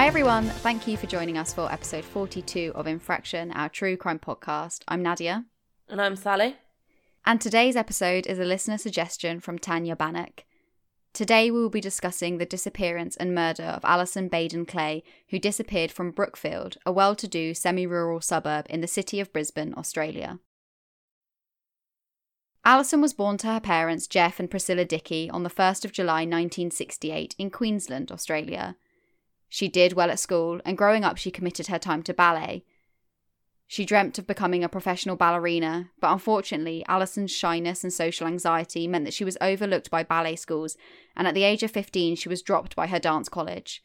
Hi, everyone. Thank you for joining us for episode 42 of Infraction, our true crime podcast. I'm Nadia. And I'm Sally. And today's episode is a listener suggestion from Tanya Bannock. Today, we will be discussing the disappearance and murder of Allison Baden Clay, who disappeared from Brookfield, a well to do semi rural suburb in the city of Brisbane, Australia. Allison was born to her parents, Geoff and Priscilla Dickie, on the 1st of July 1968 in Queensland, Australia. She did well at school, and growing up, she committed her time to ballet. She dreamt of becoming a professional ballerina, but unfortunately, Allison's shyness and social anxiety meant that she was overlooked by ballet schools, and at the age of 15, she was dropped by her dance college.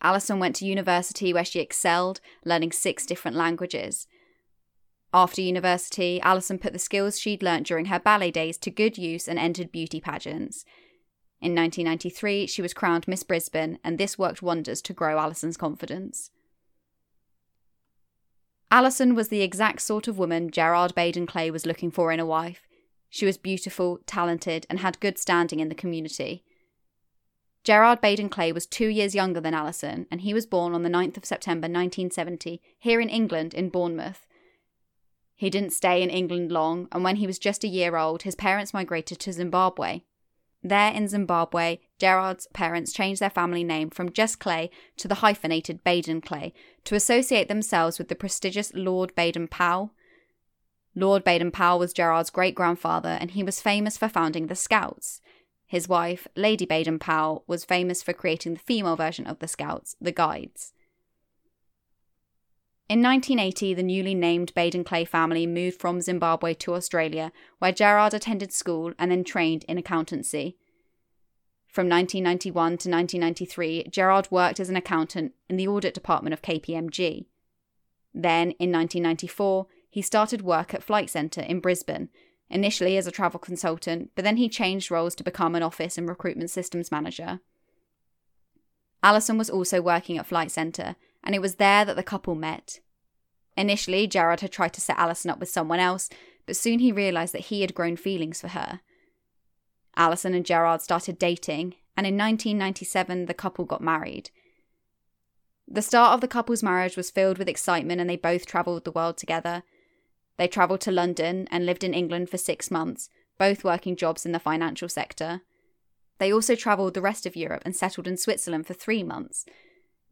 Allison went to university where she excelled, learning six different languages. After university, Allison put the skills she'd learnt during her ballet days to good use and entered beauty pageants. In 1993, she was crowned Miss Brisbane, and this worked wonders to grow Allison's confidence. Allison was the exact sort of woman Gerard Baden Clay was looking for in a wife. She was beautiful, talented, and had good standing in the community. Gerard Baden Clay was two years younger than Allison, and he was born on the 9th of September 1970 here in England in Bournemouth. He didn't stay in England long, and when he was just a year old, his parents migrated to Zimbabwe. There in Zimbabwe, Gerard's parents changed their family name from just Clay to the hyphenated Baden Clay to associate themselves with the prestigious Lord Baden Powell. Lord Baden Powell was Gerard's great grandfather, and he was famous for founding the Scouts. His wife, Lady Baden Powell, was famous for creating the female version of the Scouts, the Guides. In 1980, the newly named Baden Clay family moved from Zimbabwe to Australia, where Gerard attended school and then trained in accountancy. From 1991 to 1993, Gerard worked as an accountant in the audit department of KPMG. Then, in 1994, he started work at Flight Centre in Brisbane, initially as a travel consultant, but then he changed roles to become an office and recruitment systems manager. Allison was also working at Flight Centre and it was there that the couple met. Initially, Gerard had tried to set Allison up with someone else, but soon he realised that he had grown feelings for her. Allison and Gerard started dating, and in 1997 the couple got married. The start of the couple's marriage was filled with excitement, and they both travelled the world together. They travelled to London and lived in England for six months, both working jobs in the financial sector. They also travelled the rest of Europe and settled in Switzerland for three months,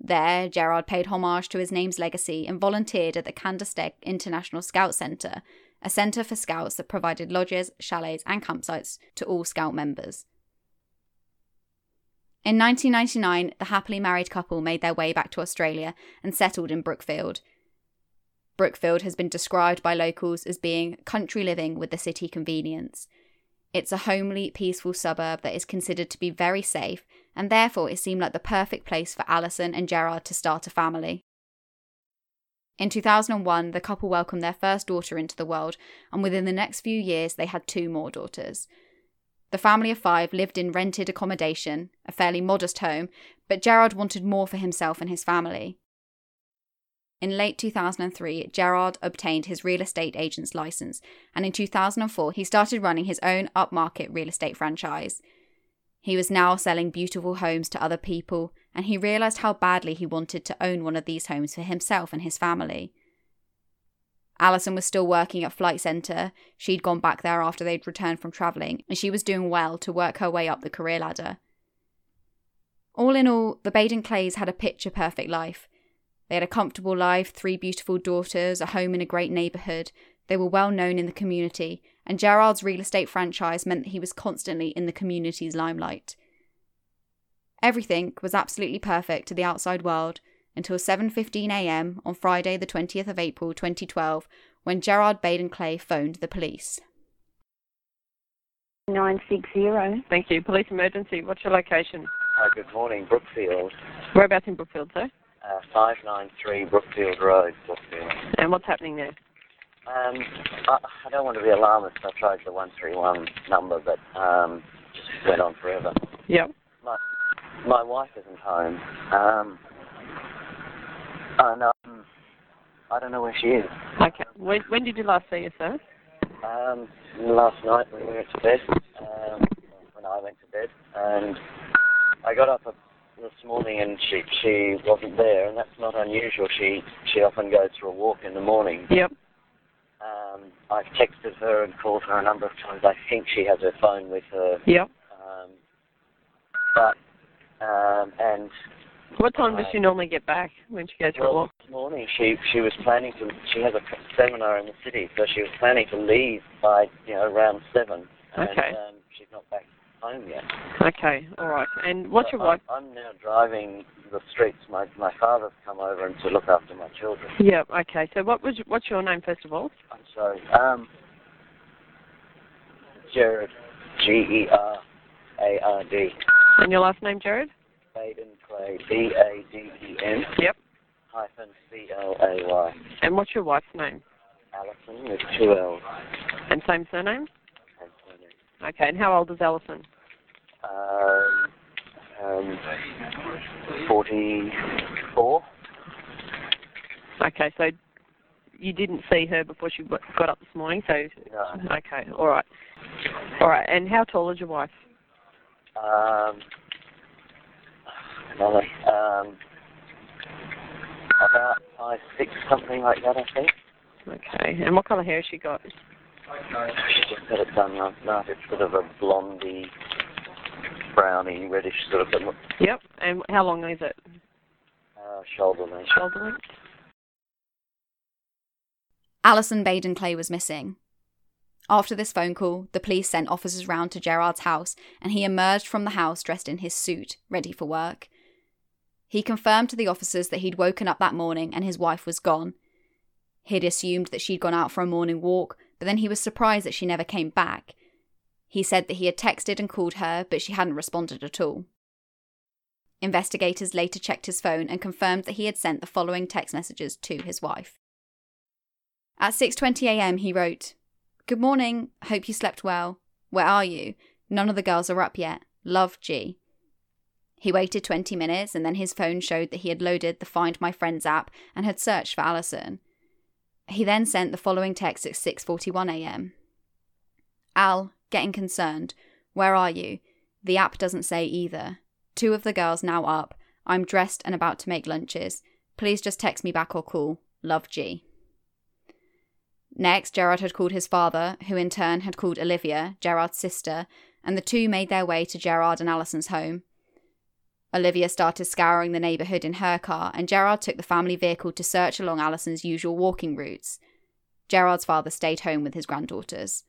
there, Gerard paid homage to his name's legacy and volunteered at the Kandersteg International Scout Centre, a centre for scouts that provided lodges, chalets, and campsites to all scout members. In 1999, the happily married couple made their way back to Australia and settled in Brookfield. Brookfield has been described by locals as being country living with the city convenience. It's a homely, peaceful suburb that is considered to be very safe, and therefore it seemed like the perfect place for Allison and Gerard to start a family. In 2001, the couple welcomed their first daughter into the world, and within the next few years, they had two more daughters. The family of five lived in rented accommodation, a fairly modest home, but Gerard wanted more for himself and his family. In late 2003, Gerard obtained his real estate agent's license, and in 2004, he started running his own upmarket real estate franchise. He was now selling beautiful homes to other people, and he realized how badly he wanted to own one of these homes for himself and his family. Allison was still working at Flight Centre. She'd gone back there after they'd returned from travelling, and she was doing well to work her way up the career ladder. All in all, the Baden Clays had a picture perfect life. They had a comfortable life, three beautiful daughters, a home in a great neighbourhood. They were well known in the community, and Gerard's real estate franchise meant that he was constantly in the community's limelight. Everything was absolutely perfect to the outside world until 7:15 a.m. on Friday the 20th of April 2012 when Gerard Baden Clay phoned the police. 960. Thank you. Police emergency. What's your location? Hi, good morning, Brookfield. Whereabouts in Brookfield, sir? Uh, 593 Brookfield Road, Brookfield. And what's happening there? Um, I, I don't want to be alarmist. I tried the 131 number, but um, just went on forever. Yep. My, my wife isn't home. Um, and um, I don't know where she is. Okay. When, when did you last see her, sir? Um, last night when we went to bed, um, when I went to bed, and I got up this morning and she she wasn't there, and that's not unusual. She she often goes for a walk in the morning. Yep. Um, I've texted her and called her a number of times. I think she has her phone with her. Yep. Um, but um, and What time does she normally get back when she goes for a well, walk? this morning she she was planning to. She has a seminar in the city, so she was planning to leave by you know around seven. And, Okay. Um, she's not back home yet. Okay, all right. And what's your So wife? I'm, I'm now driving the streets. My my father's come over and to look after my children. Yep. Okay. So what was what's your name first of all? I'm sorry. Um, Jared, G E R A R D, And your last name, Jared? Baden Clay, B A D E N Yep. hyphen C L A Y, And what's your wife's name? Allison with two L's. And same surname? and surname. Okay. And how old is Allison? Um, um, 44. Okay. So you didn't see her before she got up this morning. So No. okay. All right. All right. And how tall is your wife? Um, another, um, about five, six, something like that, I think. Okay. And what colour hair has she got? She just got it done last night. It's sort of a blondie, brownie, reddish sort of look, Yep. And how long is it? uh, shoulder length. Shoulder length. Allison Baden Clay was missing. After this phone call, the police sent officers round to Gerard's house and he emerged from the house dressed in his suit, ready for work. He confirmed to the officers that he'd woken up that morning and his wife was gone. He'd assumed that she'd gone out for a morning walk, but then he was surprised that she never came back. He said that he had texted and called her, but she hadn't responded at all. Investigators later checked his phone and confirmed that he had sent the following text messages to his wife. At 6:20 a.m. he wrote, "Good morning. Hope you slept well. Where are you? None of the girls are up yet. Love G." He waited 20 minutes and then his phone showed that he had loaded the Find My Friends app and had searched for Allison. He then sent the following text at 6:41 a.m. Al, getting concerned. Where are you? The app doesn't say either. Two of the girls now up. I'm dressed and about to make lunches. Please just text me back or call. Love G. Next, Gerard had called his father, who in turn had called Olivia, Gerard's sister, and the two made their way to Gerard and Allison's home. Olivia started scouring the neighbourhood in her car, and Gerard took the family vehicle to search along Allison's usual walking routes. Gerard's father stayed home with his granddaughters.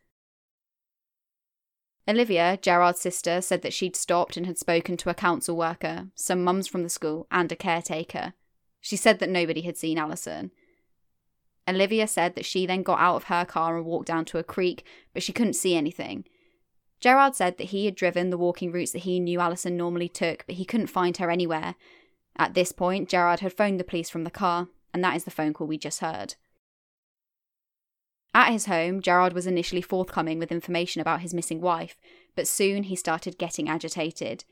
Olivia, Gerard's sister, said that she'd stopped and had spoken to a council worker, some mums from the school, and a caretaker. She said that nobody had seen Allison. Olivia said that she then got out of her car and walked down to a creek, but she couldn't see anything. Gerard said that he had driven the walking routes that he knew Allison normally took, but he couldn't find her anywhere. At this point, Gerard had phoned the police from the car, and that is the phone call we just heard. At his home, Gerard was initially forthcoming with information about his missing wife, but soon he started getting agitated.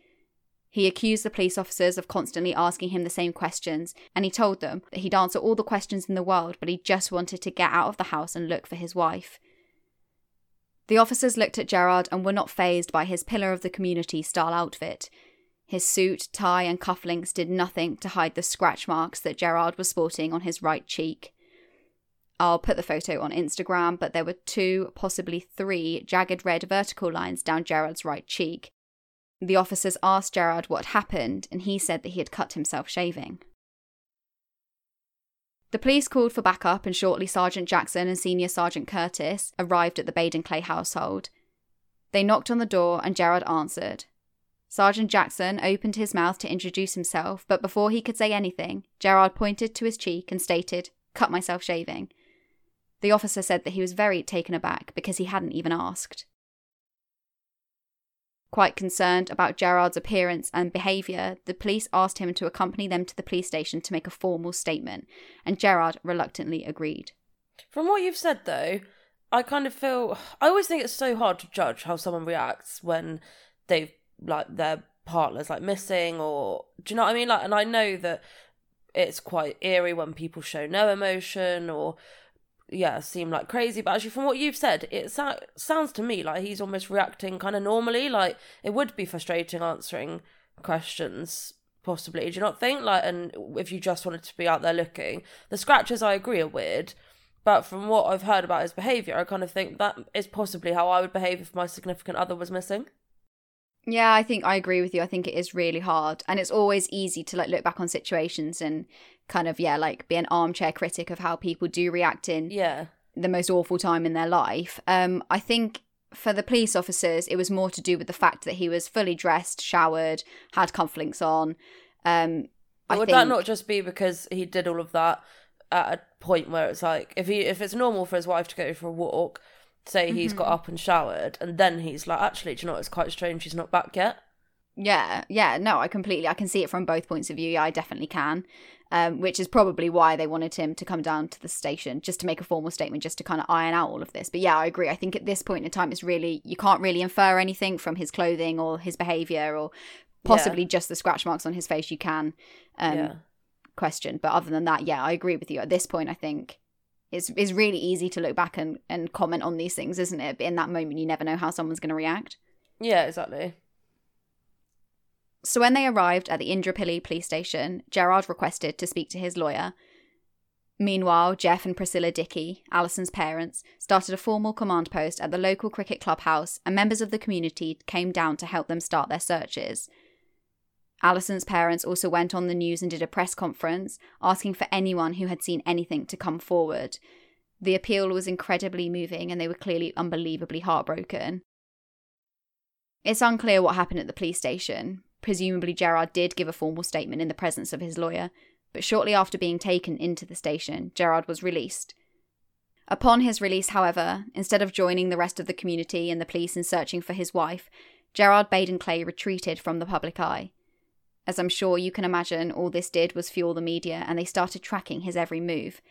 He accused the police officers of constantly asking him the same questions, and he told them that he'd answer all the questions in the world, but he just wanted to get out of the house and look for his wife. The officers looked at Gerard and were not phased by his pillar of the community style outfit. His suit, tie, and cufflinks did nothing to hide the scratch marks that Gerard was sporting on his right cheek. I'll put the photo on Instagram, but there were two, possibly three, jagged red vertical lines down Gerard's right cheek. The officers asked Gerard what happened, and he said that he had cut himself shaving. The police called for backup, and shortly Sergeant Jackson and Senior Sergeant Curtis arrived at the Baden Clay household. They knocked on the door, and Gerard answered. Sergeant Jackson opened his mouth to introduce himself, but before he could say anything, Gerard pointed to his cheek and stated, Cut myself shaving. The officer said that he was very taken aback because he hadn't even asked. Quite concerned about Gerard's appearance and behaviour, the police asked him to accompany them to the police station to make a formal statement, and Gerard reluctantly agreed. From what you've said, though, I kind of feel. I always think it's so hard to judge how someone reacts when they've, like, their partner's, like, missing, or. Do you know what I mean? Like, and I know that it's quite eerie when people show no emotion or. Yeah, seem like crazy, but actually, from what you've said, it so- sounds to me like he's almost reacting kind of normally. Like it would be frustrating answering questions possibly. Do you not think? Like, and if you just wanted to be out there looking, the scratches I agree are weird. But from what I've heard about his behaviour, I kind of think that is possibly how I would behave if my significant other was missing. Yeah, I think I agree with you. I think it is really hard, and it's always easy to like look back on situations and kind of yeah, like be an armchair critic of how people do react in Yeah. the most awful time in their life. Um, I think for the police officers, it was more to do with the fact that he was fully dressed, showered, had cufflinks on. Um, I would think that not just be because he did all of that at a point where it's like if he if it's normal for his wife to go for a walk, say he's got Mm-hmm. up and showered, and then he's like, actually, do you know what? It's quite strange. She's not back yet. Yeah, yeah, no, I completely, I can see it from both points of view. Yeah, I definitely can. Um, which is probably why they wanted him to come down to the station just to make a formal statement, just to kind of iron out all of this. But yeah, I agree. I think at this point in time, it's really you can't really infer anything from his clothing or his behavior or possibly just the scratch marks on his face. You can um, yeah. question, but other than that, yeah, I agree with you. At this point, I think it's it's really easy to look back and and comment on these things, isn't it? But in that moment, you never know how someone's going to react. Yeah, exactly. So when they arrived at the Indooroopilly police station, Gerard requested to speak to his lawyer. Meanwhile, Geoff and Priscilla Dickie, Allison's parents, started a formal command post at the local cricket clubhouse, and members of the community came down to help them start their searches. Allison's parents also went on the news and did a press conference, asking for anyone who had seen anything to come forward. The appeal was incredibly moving, and they were clearly unbelievably heartbroken. It's unclear what happened at the police station. Presumably, Gerard did give a formal statement in the presence of his lawyer, but shortly after being taken into the station, Gerard was released. Upon his release, however, instead of joining the rest of the community and the police in searching for his wife, Gerard Baden Clay retreated from the public eye. As I'm sure you can imagine, all this did was fuel the media, and they started tracking his every move.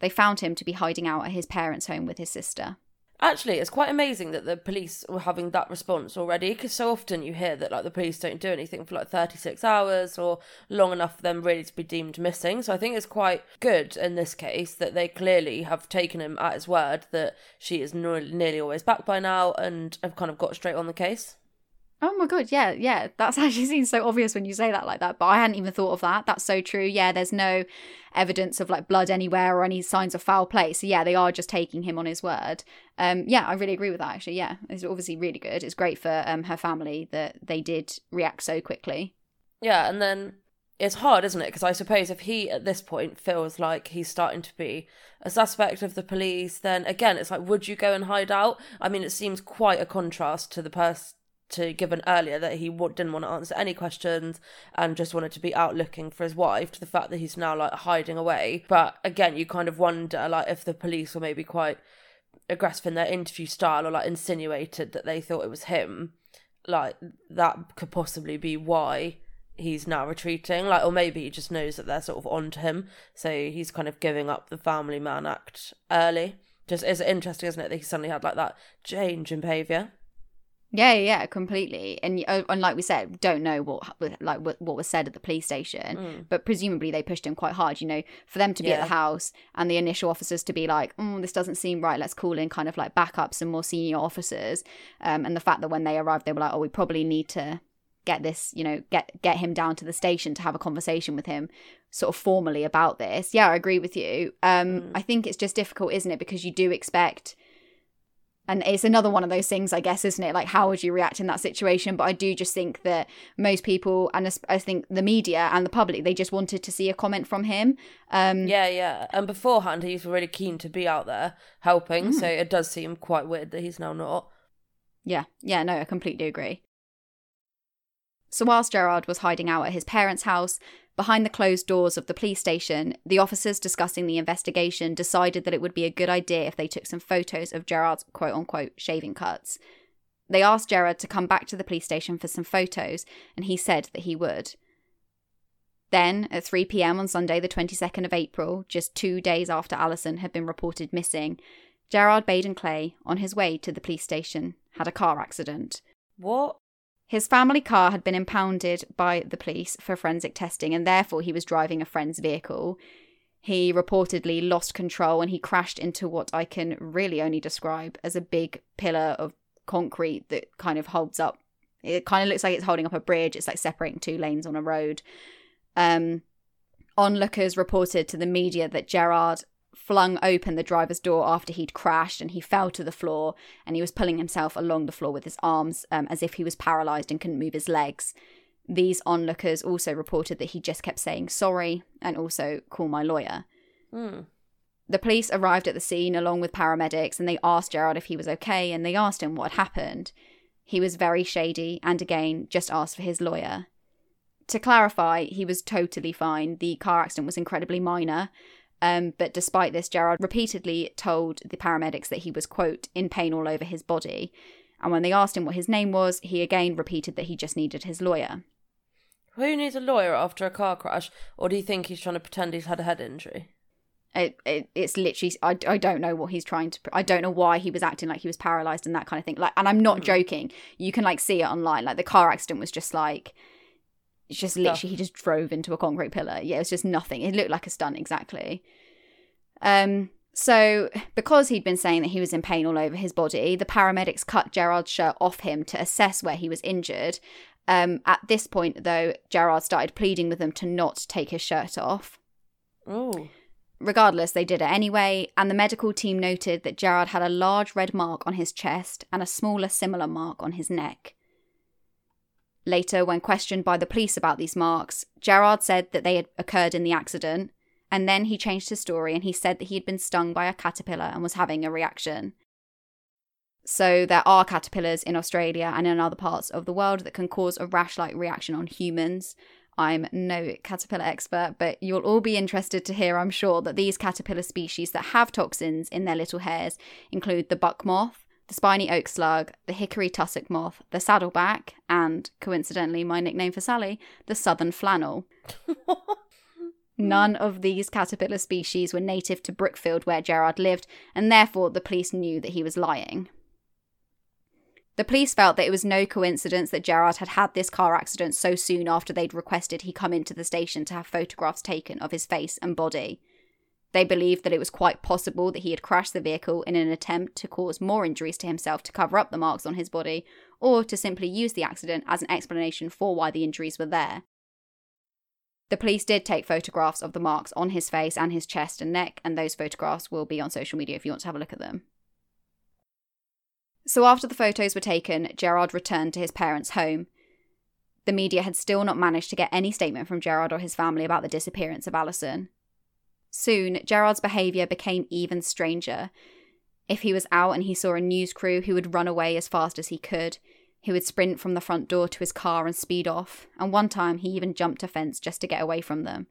They found him to be hiding out at his parents' home with his sister. Actually, it's quite amazing that the police were having that response already because so often you hear that like the police don't do anything for like 36 hours or long enough for them really to be deemed missing. So I think it's quite good in this case that they clearly have taken him at his word that she is nearly always back by now and have kind of got straight on the case. Oh my god, yeah, yeah. That's actually seems so obvious when you say that like that, but I hadn't even thought of that. That's so true. Yeah, there's no evidence of like blood anywhere or any signs of foul play. So yeah, they are just taking him on his word. Um yeah, I really agree with that actually. Yeah. It's obviously really good. It's great for um her family that they did react so quickly. Yeah, and then it's hard, isn't it? Because I suppose if he at this point feels like he's starting to be a suspect of the police, then again, it's like, would you go and hide out? I mean, it seems quite a contrast to the person to given earlier that he w- didn't want to answer any questions and just wanted to be out looking for his wife to the fact that he's now like hiding away. But again you kind of wonder like if the police were maybe quite aggressive in their interview style or like insinuated that they thought it was him like that could possibly be why he's now retreating. Like or maybe he just knows that they're sort of on to him. So he's kind of giving up the family man act early. Just is interesting isn't it that he suddenly had like that change in behavior Yeah, yeah, completely. And uh, and like we said, don't know what like what, what was said at the police station, Mm. but presumably they pushed him quite hard. You know, for them to be at the house and the initial officers to be like, "Oh, this doesn't seem right. Let's call in kind of like backups and more senior officers." Um, and the fact that when they arrived, they were like, "Oh, we probably need to get this. You know, get get him down to the station to have a conversation with him." Sort of formally about this. Yeah, I agree with you. Um, Mm. I think it's just difficult, isn't it? Because you do expect and it's another one of those things i guess isn't it like how would you react in that situation but i do just think that most people and i think the media and the public they just wanted to see a comment from him um Yeah, yeah. And beforehand, he was really keen to be out there helping. Mm. So it does seem quite weird that he's now not. yeah yeah no i completely agree so whilst gerard was hiding out at his parents house behind the closed doors of the police station the officers discussing the investigation decided that it would be a good idea if they took some photos of gerard's quote-unquote shaving cuts They asked Gerard to come back to the police station for some photos, and he said that he would. Then, at 3 pm on Sunday, the 22nd of April, just two days after Allison had been reported missing, Gerard Baden Clay, on his way to the police station, had a car accident. What? His family car had been impounded by the police for forensic testing, and therefore he was driving a friend's vehicle. He reportedly lost control and he crashed into what I can really only describe as a big pillar of concrete that kind of holds up. It kind of looks like it's holding up a bridge. It's like separating two lanes on a road. Um, onlookers reported to the media that Gerard flung open the driver's door after he'd crashed and he fell to the floor and he was pulling himself along the floor with his arms um, as if he was paralyzed and couldn't move his legs. These onlookers also reported that he just kept saying sorry and also call my lawyer. Mm. The police arrived at the scene along with paramedics and they asked Gerard if he was okay and they asked him what had happened. He was very shady and again just asked for his lawyer. To clarify, he was totally fine. The car accident was incredibly minor. Um, but despite this, Gerard repeatedly told the paramedics that he was, quote, in pain all over his body. And when they asked him what his name was, he again repeated that he just needed his lawyer. Who needs a lawyer after a car crash? Or do you think he's trying to pretend he's had a head injury? It, it it's literally I, I don't know what he's trying to I don't know why he was acting like he was paralyzed and that kind of thing like and I'm not Mm. joking you can like see it online like the car accident was just like it's just literally Stuff. he just drove into a concrete pillar yeah it was just nothing it looked like a stunt exactly um so because he'd been saying that he was in pain all over his body the paramedics cut Gerard's shirt off him to assess where he was injured um at this point though Gerard started pleading with them to not take his shirt off Oh. Regardless, they did it anyway, and the medical team noted that Gerard had a large red mark on his chest and a smaller similar mark on his neck. Later, when questioned by the police about these marks, Gerard said that they had occurred in the accident, and then he changed his story and he said that he had been stung by a caterpillar and was having a reaction. So, there are caterpillars in Australia and in other parts of the world that can cause a rash like reaction on humans. I'm no caterpillar expert, but you'll all be interested to hear, I'm sure, that these caterpillar species that have toxins in their little hairs include the buck moth, spiny oak slug, the hickory tussock moth, the saddleback, and, coincidentally, my nickname for Sally, the southern flannel. None of these caterpillar species were native to Brookfield where Gerard lived, and therefore the police knew that he was lying. The police felt that it was no coincidence that Gerard had had this car accident so soon after they'd requested he come into the station to have photographs taken of his face and body. They believed that it was quite possible that he had crashed the vehicle in an attempt to cause more injuries to himself to cover up the marks on his body, or to simply use the accident as an explanation for why the injuries were there. The police did take photographs of the marks on his face and his chest and neck, and those photographs will be on social media if you want to have a look at them. So, after the photos were taken, Gerard returned to his parents' home. The media had still not managed to get any statement from Gerard or his family about the disappearance of Allison. Soon, Gerard's behaviour became even stranger. If he was out and he saw a news crew, he would run away as fast as he could. He would sprint from the front door to his car and speed off, and one time he even jumped a fence just to get away from them.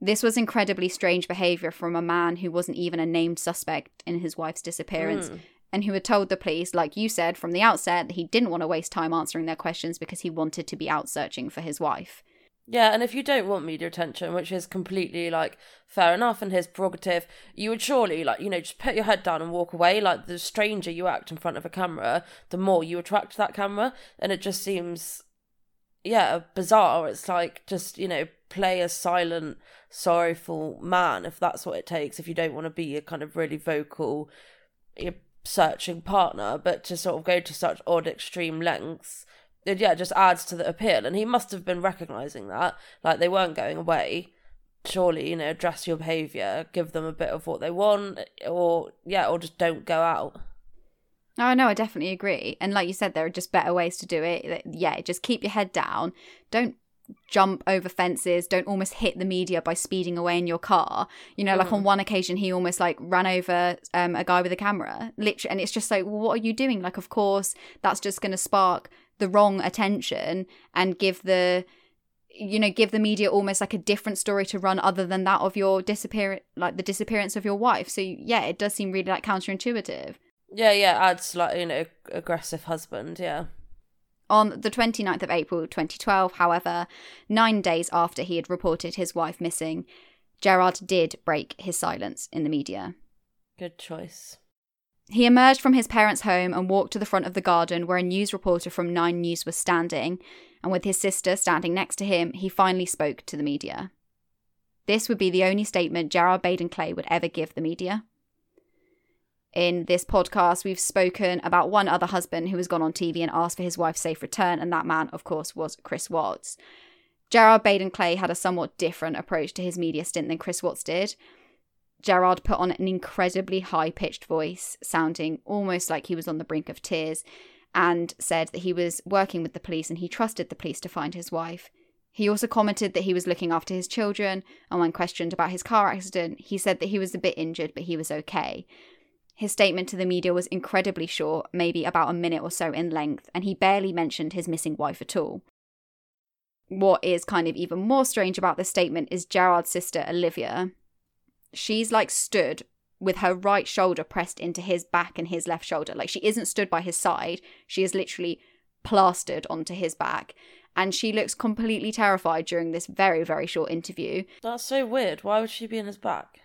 This was incredibly strange behaviour from a man who wasn't even a named suspect in his wife's disappearance, Mm. and who had told the police, like you said from the outset, that he didn't want to waste time answering their questions because he wanted to be out searching for his wife. Yeah, and if you don't want media attention, which is completely like fair enough and his prerogative, you would surely like you know just put your head down and walk away. Like the stranger you act in front of a camera, the more you attract that camera, and it just seems, yeah, bizarre. It's like just you know play a silent, sorrowful man if that's what it takes. If you don't want to be a kind of really vocal, eh, searching partner, but to sort of go to such odd extreme lengths it yeah just adds to the appeal and he must have been recognizing that like they weren't going away surely you know address your behavior give them a bit of what they want or yeah or just don't go out Oh no, I definitely agree. And like you said, there are just better ways to do it. Yeah, just keep your head down. Don't jump over fences. Don't almost hit the media by speeding away in your car. You know, like on one occasion, he almost like ran over um, a guy with a camera. Literally, and it's just like, well, what are you doing? Like, of course, that's just going to spark the wrong attention and give the you know give the media almost like a different story to run other than that of your disappear like the disappearance of your wife. So yeah it does seem really like counterintuitive. Yeah yeah adds like you know aggressive husband yeah. On the 29th of April 2012, however, nine days after he had reported his wife missing, Gerard did break his silence in the media. good choice He emerged from his parents' home and walked to the front of the garden where a news reporter from Nine News was standing, and with his sister standing next to him, he finally spoke to the media. This would be the only statement Gerard Baden Clay would ever give the media. In this podcast, we've spoken about one other husband who has gone on TV and asked for his wife's safe return, and that man, of course, was Chris Watts. Gerard Baden Clay had a somewhat different approach to his media stint than Chris Watts did. Gerard put on an incredibly high pitched voice, sounding almost like he was on the brink of tears, and said that he was working with the police and he trusted the police to find his wife. He also commented that he was looking after his children, and when questioned about his car accident, he said that he was a bit injured, but he was okay. His statement to the media was incredibly short, maybe about a minute or so in length, and he barely mentioned his missing wife at all. What is kind of even more strange about this statement is Gerard's sister, Olivia. She's like stood with her right shoulder pressed into his back and his left shoulder. Like she isn't stood by his side, she is literally plastered onto his back. And she looks completely terrified during this very, very short interview. That's so weird. Why would she be in his back?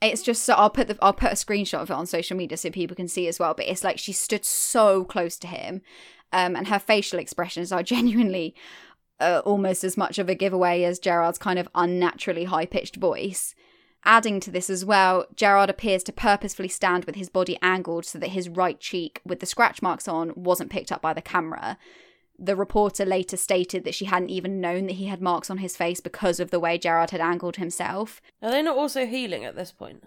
It's just so I'll put the I'll put a screenshot of it on social media so people can see as well. But it's like she stood so close to him, um, and her facial expressions are genuinely uh, almost as much of a giveaway as Gerard's kind of unnaturally high pitched voice. Adding to this as well, Gerard appears to purposefully stand with his body angled so that his right cheek, with the scratch marks on, wasn't picked up by the camera. The reporter later stated that she hadn't even known that he had marks on his face because of the way Gerard had angled himself. Are they not also healing at this point?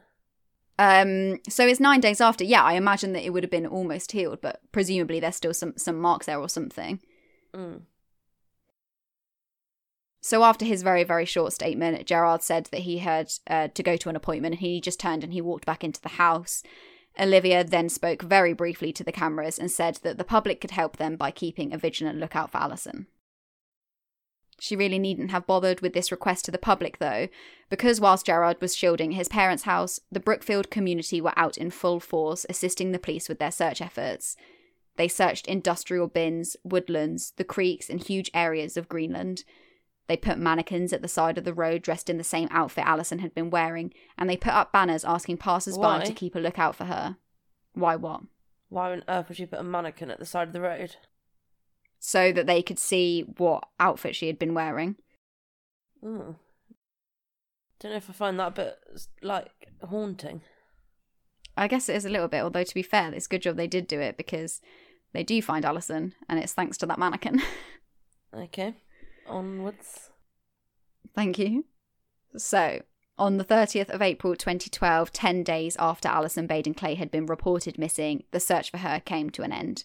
Um, so it's nine days after. Yeah, I imagine that it would have been almost healed, but presumably there's still some some marks there or something. Mm. So after his very very short statement, Gerard said that he had uh, to go to an appointment. and He just turned and he walked back into the house. Olivia then spoke very briefly to the cameras and said that the public could help them by keeping a vigilant lookout for Allison. She really needn't have bothered with this request to the public, though, because whilst Gerard was shielding his parents' house, the Brookfield community were out in full force assisting the police with their search efforts. They searched industrial bins, woodlands, the creeks, and huge areas of Greenland. They put mannequins at the side of the road dressed in the same outfit Allison had been wearing, and they put up banners asking passers by Why? to keep a lookout for her. Why what? Why on earth would you put a mannequin at the side of the road? So that they could see what outfit she had been wearing. Oh. Don't know if I find that a bit like haunting. I guess it is a little bit, although to be fair, it's a good job they did do it because they do find Allison, and it's thanks to that mannequin. Okay, onwards. Thank you. So, on the 30th of April 2012, 10 days after Allison Baden Clay had been reported missing, the search for her came to an end.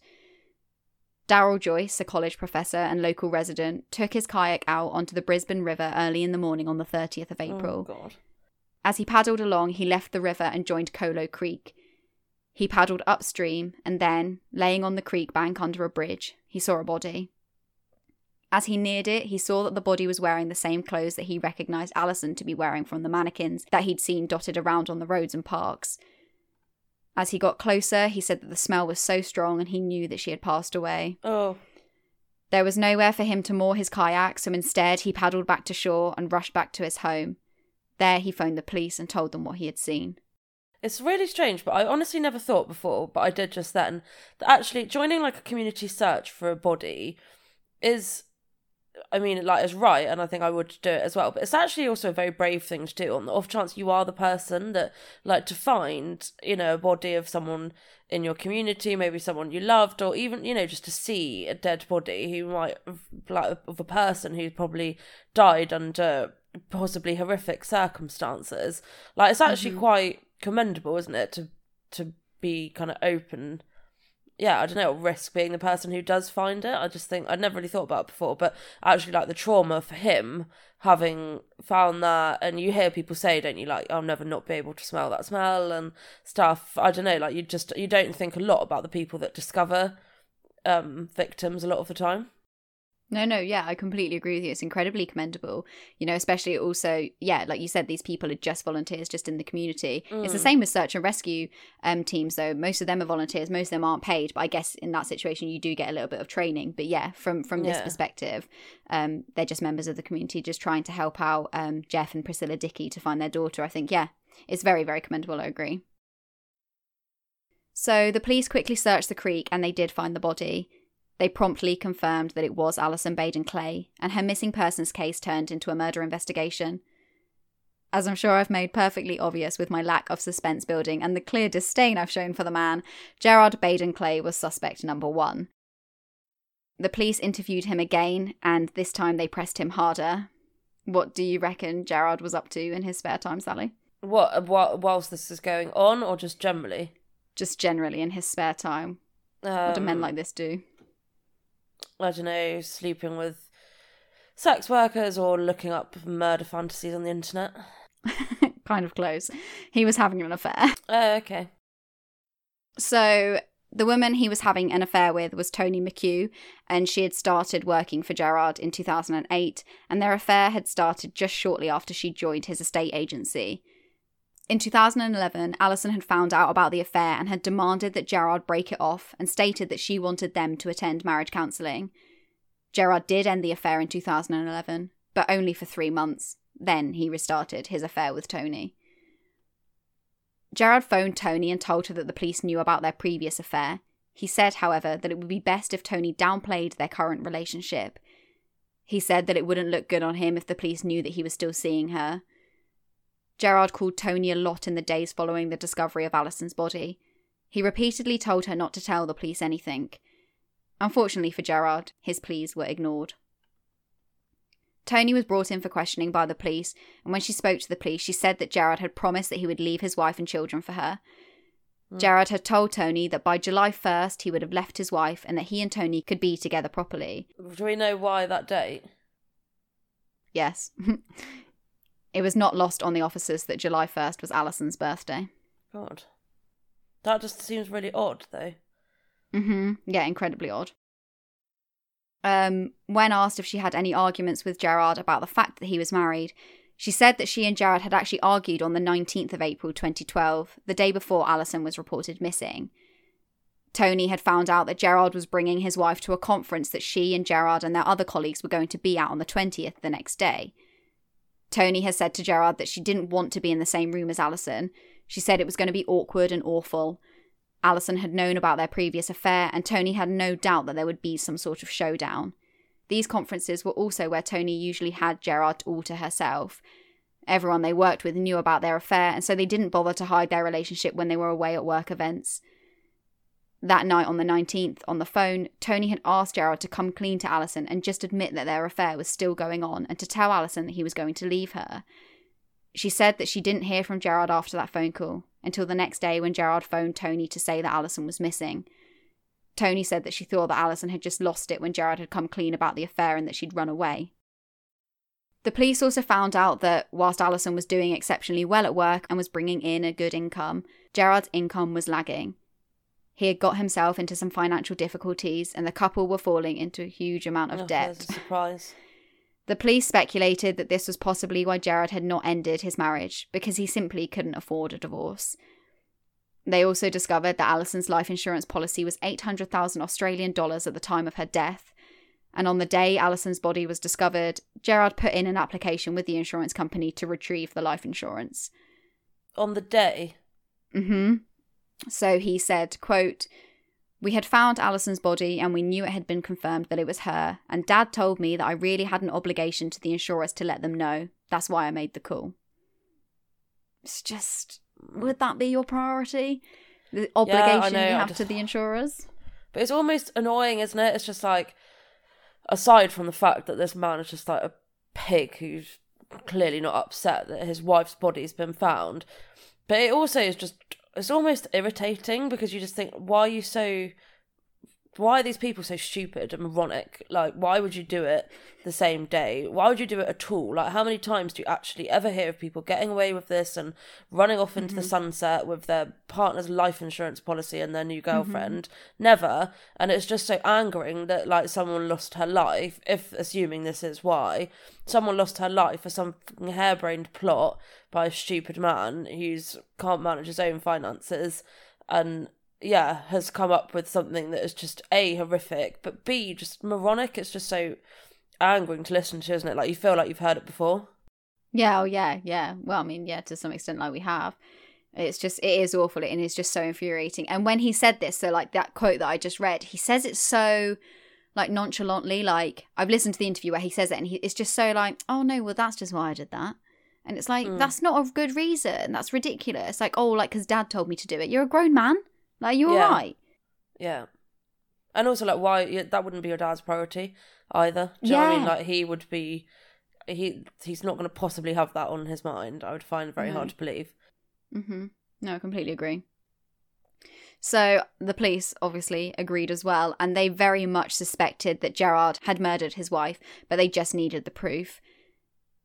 Daryl Joyce, a college professor and local resident, took his kayak out onto the Brisbane River early in the morning on the 30th of oh, April. Oh God. As he paddled along, he left the river and joined Kholo Creek. He paddled upstream and then, laying on the creek bank under a bridge, he saw a body. As he neared it, he saw that the body was wearing the same clothes that he recognised Allison to be wearing from the mannequins that he'd seen dotted around on the roads and parks. As he got closer, he said that the smell was so strong and he knew that she had passed away. Oh, There was nowhere for him to moor his kayak, so instead he paddled back to shore and rushed back to his home. There he phoned the police and told them what he had seen. it's really strange, but I honestly never thought before, but I did just then, that actually joining like a community search for a body is, I mean, like, is right, and I think I would do it as well. But it's actually also a very brave thing to do on the off chance you are the person that, like, to find, you know, a body of someone in your community, maybe someone you loved, or even, you know, just to see a dead body who might, like, of a person who probably died under possibly horrific circumstances. Like, it's actually mm-hmm. quite commendable, isn't it, to to be kind of open yeah, I don't know, risk being the person who does find it. I just think I'd never really thought about it before, but actually, like the trauma for him having found that, and you hear people say, don't you, like I'll never not be able to smell that smell and stuff. I don't know, like you just you don't think a lot about the people that discover um victims a lot of the time. No, no, yeah, I completely agree with you. It's incredibly commendable. You know, especially also, yeah, like you said, these people are just volunteers just in the community. It's the Mm. same with search and rescue um, teams, though. Most of them are volunteers, most of them aren't paid, but I guess in that situation you do get a little bit of training. But yeah, from from this Yeah. perspective, um, they're just members of the community just trying to help out um, Geoff and Priscilla Dickie to find their daughter. I think, yeah, it's very, very commendable. I agree. So the police quickly searched the creek and they did find the body. They promptly confirmed that it was Allison Baden Clay, and her missing persons case turned into a murder investigation. As I'm sure I've made perfectly obvious with my lack of suspense building and the clear disdain I've shown for the man, Gerard Baden Clay was suspect number one. The police interviewed him again, and this time they pressed him harder. What do you reckon Gerard was up to in his spare time, Sally? What, what whilst this is going on, or just generally? Just generally in his spare time. what do men Um, like this do? I don't know, sleeping with sex workers or looking up murder fantasies on the internet. kind of close. He was having an affair. Oh, okay. So the woman he was having an affair with was Toni McHugh, and she had started working for Gerard in 2008, and their affair had started just shortly after she joined his estate agency. In 2011, Allison had found out about the affair and had demanded that Gerard break it off and stated that she wanted them to attend marriage counselling. Gerard did end the affair in 2011, but only for three months. Then he restarted his affair with Toni. Gerard phoned Toni and told her that the police knew about their previous affair. He said, however, that it would be best if Toni downplayed their current relationship. He said that it wouldn't look good on him if the police knew that he was still seeing her. Gerard called Toni a lot in the days following the discovery of Allison's body. He repeatedly told her not to tell the police anything. Unfortunately for Gerard, his pleas were ignored. Toni was brought in for questioning by the police, and when she spoke to the police, she said that Gerard had promised that he would leave his wife and children for her. Hmm. Gerard had told Toni that by July 1st he would have left his wife and that he and Toni could be together properly. Do we know why that date? Yes. it was not lost on the officers that July 1st was Allison's birthday. God. That just seems really odd, though. Mm-hmm. Yeah, incredibly odd. Um, when asked if she had any arguments with Gerard about the fact that he was married, she said that she and Gerard had actually argued on the 19th of April 2012, the day before Allison was reported missing. Toni had found out that Gerard was bringing his wife to a conference that she and Gerard and their other colleagues were going to be at on the 20th the next day. Toni has said to Gerard that she didn't want to be in the same room as Allison. She said it was going to be awkward and awful. Allison had known about their previous affair, and Toni had no doubt that there would be some sort of showdown. These conferences were also where Toni usually had Gerard all to herself. Everyone they worked with knew about their affair, and so they didn't bother to hide their relationship when they were away at work events. That night on the 19th, on the phone, Toni had asked Gerard to come clean to Allison and just admit that their affair was still going on and to tell Allison that he was going to leave her. She said that she didn't hear from Gerard after that phone call until the next day when Gerard phoned Toni to say that Allison was missing. Toni said that she thought that Allison had just lost it when Gerard had come clean about the affair and that she'd run away. The police also found out that whilst Allison was doing exceptionally well at work and was bringing in a good income, Gerard's income was lagging. He had got himself into some financial difficulties and the couple were falling into a huge amount of Oh, debt. Surprise. The police speculated that this was possibly why Gerard had not ended his marriage, because he simply couldn't afford a divorce. They also discovered that Allison's life insurance policy was 800,000 Australian dollars at the time of her death. And on the day Allison's body was discovered, Gerard put in an application with the insurance company to retrieve the life insurance. On the day. Mm Mhm. So he said, quote, we had found Allison's body and we knew it had been confirmed that it was her, and Dad told me that I really had an obligation to the insurers to let them know. That's why I made the call. It's just, would that be your priority? The obligation know, you have just- to the insurers? But it's almost annoying, isn't it? It's just like, aside from the fact that this man is just like a pig who's clearly not upset that his wife's body's been found, but it also is just, it's almost irritating because you just think, why are you so, why are these people so stupid and moronic? Like, why would you do it the same day? Why would you do it at all? Like, how many times do you actually ever hear of people getting away with this and running off into the mm-hmm. sunset with their partner's life insurance policy and their new mm-hmm. girlfriend? Never. And it's just so angering that, like, someone lost her life, if assuming this is why, someone lost her life for some fucking harebrained plot by a stupid man who can't manage his own finances and yeah, has come up with something that is just A, horrific, but B, just moronic. It's just so angering to listen to, isn't it? Like you feel like you've heard it before. Yeah, oh yeah, yeah. Well, I mean, yeah, to some extent, like we have. It's just, it is awful and it's just so infuriating. And when he said this, so like that quote that I just read, he says it so like nonchalantly. Like I've listened to the interview where he says it, and he, it's just so like, oh no, well that's just why I did that. And it's like mm. that's not a good reason. That's ridiculous. Like oh, like because dad told me to do it. You're a grown man. Like you Yeah. alright? Yeah. And also, like, why yeah, that wouldn't be your dad's priority either. Do you know what I mean? Like, he would be, he he's not going to possibly have that on his mind. I would find it very No. hard to believe. Mm-hmm. No, I completely agree. So the police obviously agreed as well, and they very much suspected that Gerard had murdered his wife, but they just needed the proof.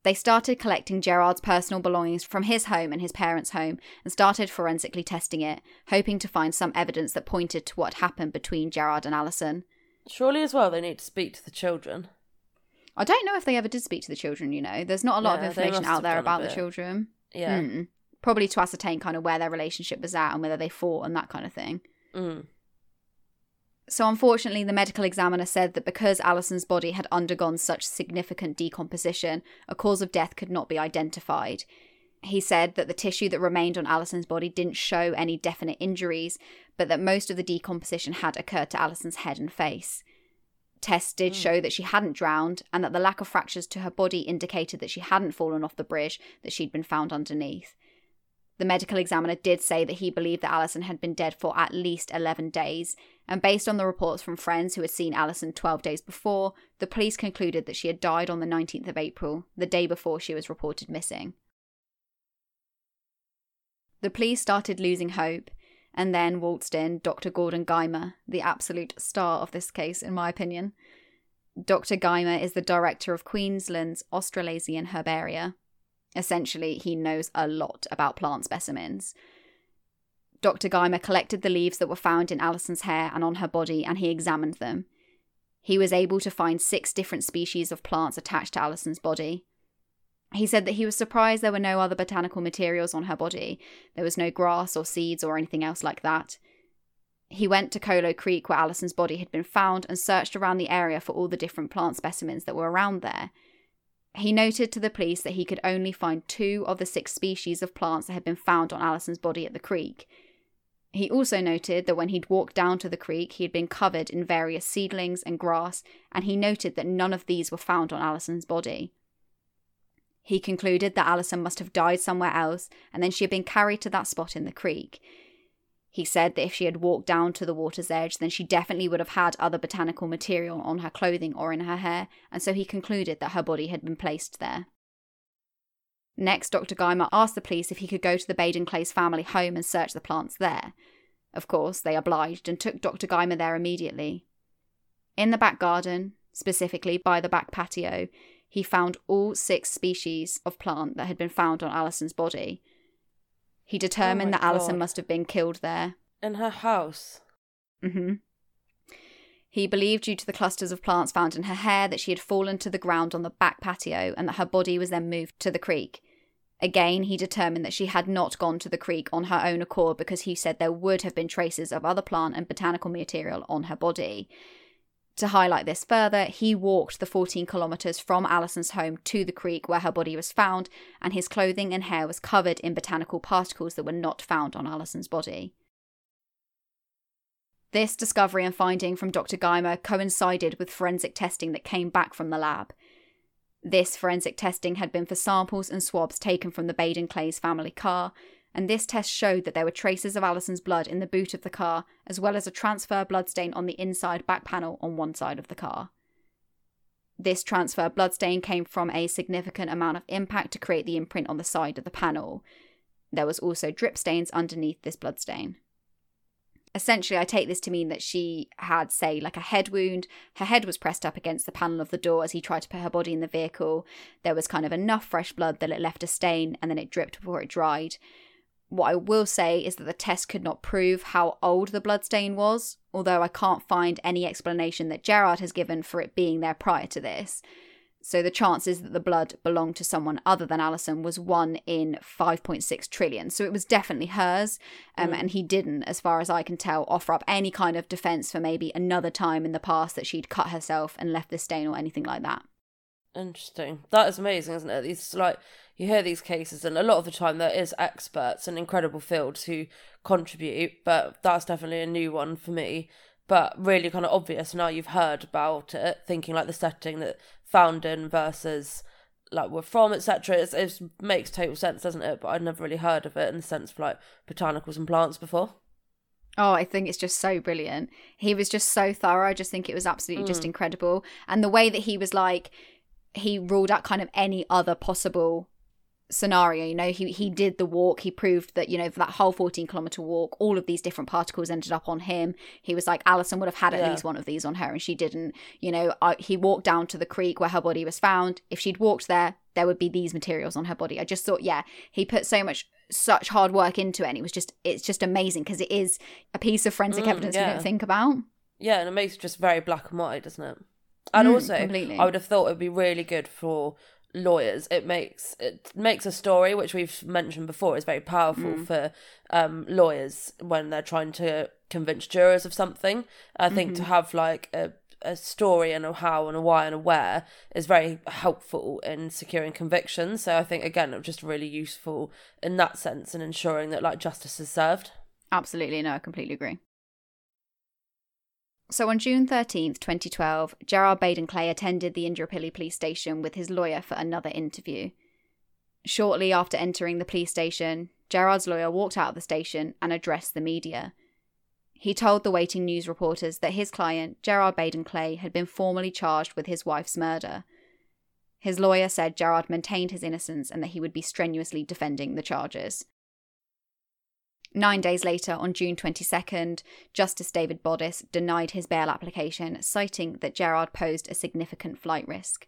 They started collecting Gerard's personal belongings from his home and his parents' home and started forensically testing it, hoping to find some evidence that pointed to what happened between Gerard and Allison. Surely, as well, they need to speak to the children. I don't know if they ever did speak to the children, you know. There's not a lot Yeah, of information out there about the children. Yeah. Mm. Probably to ascertain kind of where their relationship was at and whether they fought and that kind of thing. Mm. So, unfortunately, the medical examiner said that because Allison's body had undergone such significant decomposition, a cause of death could not be identified. He said that the tissue that remained on Allison's body didn't show any definite injuries, but that most of the decomposition had occurred to Allison's head and face. Tests did hmm. show that she hadn't drowned, and that the lack of fractures to her body indicated that she hadn't fallen off the bridge that she'd been found underneath. The medical examiner did say that he believed that Allison had been dead for at least 11 days, and based on the reports from friends who had seen Allison 12 days before, the police concluded that she had died on the 19th of April, the day before she was reported missing. The police started losing hope, and then waltzed in Dr. Gordon Guymer, the absolute star of this case, in my opinion. Dr. Guymer is the director of Queensland's Australasian Herbaria. Essentially, he knows a lot about plant specimens. Dr. Guymer collected the leaves that were found in Allison's hair and on her body, and he examined them. He was able to find six different species of plants attached to Allison's body. He said that he was surprised there were no other botanical materials on her body. There was no grass or seeds or anything else like that. He went to Kholo Creek where Allison's body had been found and searched around the area for all the different plant specimens that were around there. He noted to the police that he could only find two of the six species of plants that had been found on Allison's body at the creek. He also noted that when he'd walked down to the creek, he had been covered in various seedlings and grass, and he noted that none of these were found on Allison's body. He concluded that Allison must have died somewhere else, and then she had been carried to that spot in the creek. He said that if she had walked down to the water's edge, then she definitely would have had other botanical material on her clothing or in her hair, and so he concluded that her body had been placed there. Next, Dr. Guymer asked the police if he could go to the Baden Clays family home and search the plants there. Of course, they obliged and took Dr. Guymer there immediately. In the back garden, specifically by the back patio, he found all six species of plant that had been found on Allison's body. He determined my that Allison must have been killed there. In her house. hmm He believed, due to the clusters of plants found in her hair, that she had fallen to the ground on the back patio and that her body was then moved to the creek. Again, he determined that she had not gone to the creek on her own accord because he said there would have been traces of other plant and botanical material on her body. To highlight this further, he walked the 14 kilometres from Allison's home to the creek where her body was found, and his clothing and hair was covered in botanical particles that were not found on Allison's body. This discovery and finding from Dr. Guymer coincided with forensic testing that came back from the lab. This forensic testing had been for samples and swabs taken from the Baden Clays family car, and this test showed that there were traces of Allison's blood in the boot of the car, as well as a transfer bloodstain on the inside back panel on one side of the car. This transfer bloodstain came from a significant amount of impact to create the imprint on the side of the panel. There was also drip stains underneath this bloodstain essentially I take this to mean that she had, say, like a head wound. Her head was pressed up against the panel of the door as he tried to put her body in the vehicle. There was kind of enough fresh blood that it left a stain and then it dripped before it dried. What I will say is that the test could not prove how old the bloodstain was, although I can't find any explanation that Gerard has given for it being there prior to this. So the chances that the blood belonged to someone other than Allison was one in 5.6 trillion. So it was definitely hers. Um, And he didn't, as far as I can tell, offer up any kind of defense for maybe another time in the past that she'd cut herself and left this stain or anything like that. Interesting. That is amazing, isn't it? These like you hear these cases, and a lot of the time there is experts and incredible fields who contribute, but that's definitely a new one for me. But really kind of obvious now you've heard about it, thinking like the setting that found in versus like we're from, etc. It it makes total sense, doesn't it? But I'd never really heard of it in the sense of like botanicals and plants before. Oh, I think it's just so brilliant. He was just so thorough. I just think it was absolutely just mm. incredible. And the way that he was like, he ruled out kind of any other possible scenario. You know, he he did the walk. He proved that you know for that whole fourteen kilometer walk, all of these different particles ended up on him. He was like, Allison would have had at Yeah. least one of these on her, and she didn't. You know, I, he walked down to the creek where her body was found. If she'd walked there, there would be these materials on her body. I just thought, yeah, he put so much such hard work into it, and it was just it's just amazing because it is a piece of forensic Mm, evidence yeah. don't think about. Yeah, and it makes it just very black and white, doesn't it? And Mm, also, completely. I would have thought it'd be really good for lawyers. It makes it makes a story which we've mentioned before is very powerful Mm. for um, lawyers when they're trying to convince jurors of something. I think Mm-hmm. to have like a a story and a how and a why and a where is very helpful in securing convictions. So I think again, it's just really useful in that sense and ensuring that like justice is served. Absolutely, no, I completely agree. So on June 13th, 2012, Gerard Baden Clay attended the Indooroopilly police station with his lawyer for another interview. Shortly after entering the police station, Gerard's lawyer walked out of the station and addressed the media. He told the waiting news reporters that his client, Gerard Baden Clay, had been formally charged with his wife's murder. His lawyer said Gerard maintained his innocence and that he would be strenuously defending the charges. Nine days later, on June 22nd, Justice David Boddice denied his bail application, citing that Gerard posed a significant flight risk.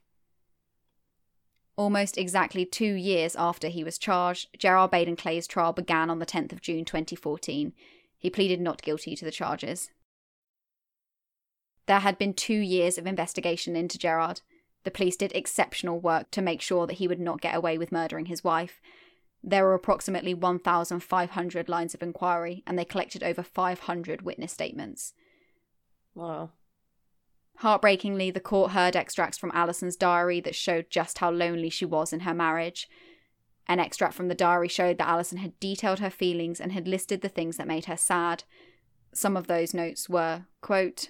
Almost exactly two years after he was charged, Gerard Baden Clay's trial began on the 10th of June 2014. He pleaded not guilty to the charges. There had been two years of investigation into Gerard. The police did exceptional work to make sure that he would not get away with murdering his wife. There were approximately 1,500 lines of inquiry, and they collected over 500 witness statements. Wow. Heartbreakingly, the court heard extracts from Allison's diary that showed just how lonely she was in her marriage. An extract from the diary showed that Allison had detailed her feelings and had listed the things that made her sad. Some of those notes were, quote,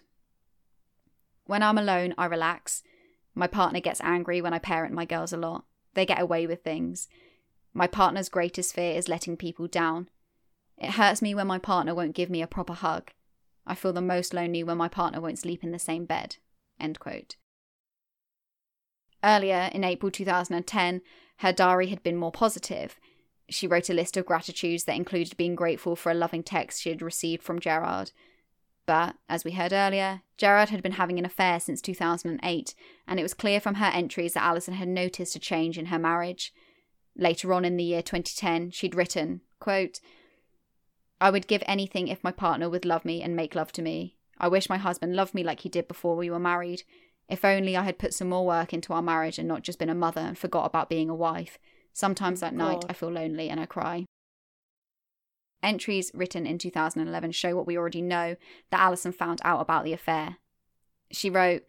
When I'm alone, I relax. My partner gets angry when I parent my girls a lot. They get away with things. My partner's greatest fear is letting people down. It hurts me when my partner won't give me a proper hug. I feel the most lonely when my partner won't sleep in the same bed. End quote. Earlier, in April 2010, her diary had been more positive. She wrote a list of gratitudes that included being grateful for a loving text she had received from Gerard. But, as we heard earlier, Gerard had been having an affair since 2008, and it was clear from her entries that Allison had noticed a change in her marriage. Later on in the year 2010, she'd written, quote, I would give anything if my partner would love me and make love to me. I wish my husband loved me like he did before we were married. If only I had put some more work into our marriage and not just been a mother and forgot about being a wife. Sometimes oh at night I feel lonely and I cry. Entries written in 2011 show what we already know that Allison found out about the affair. She wrote,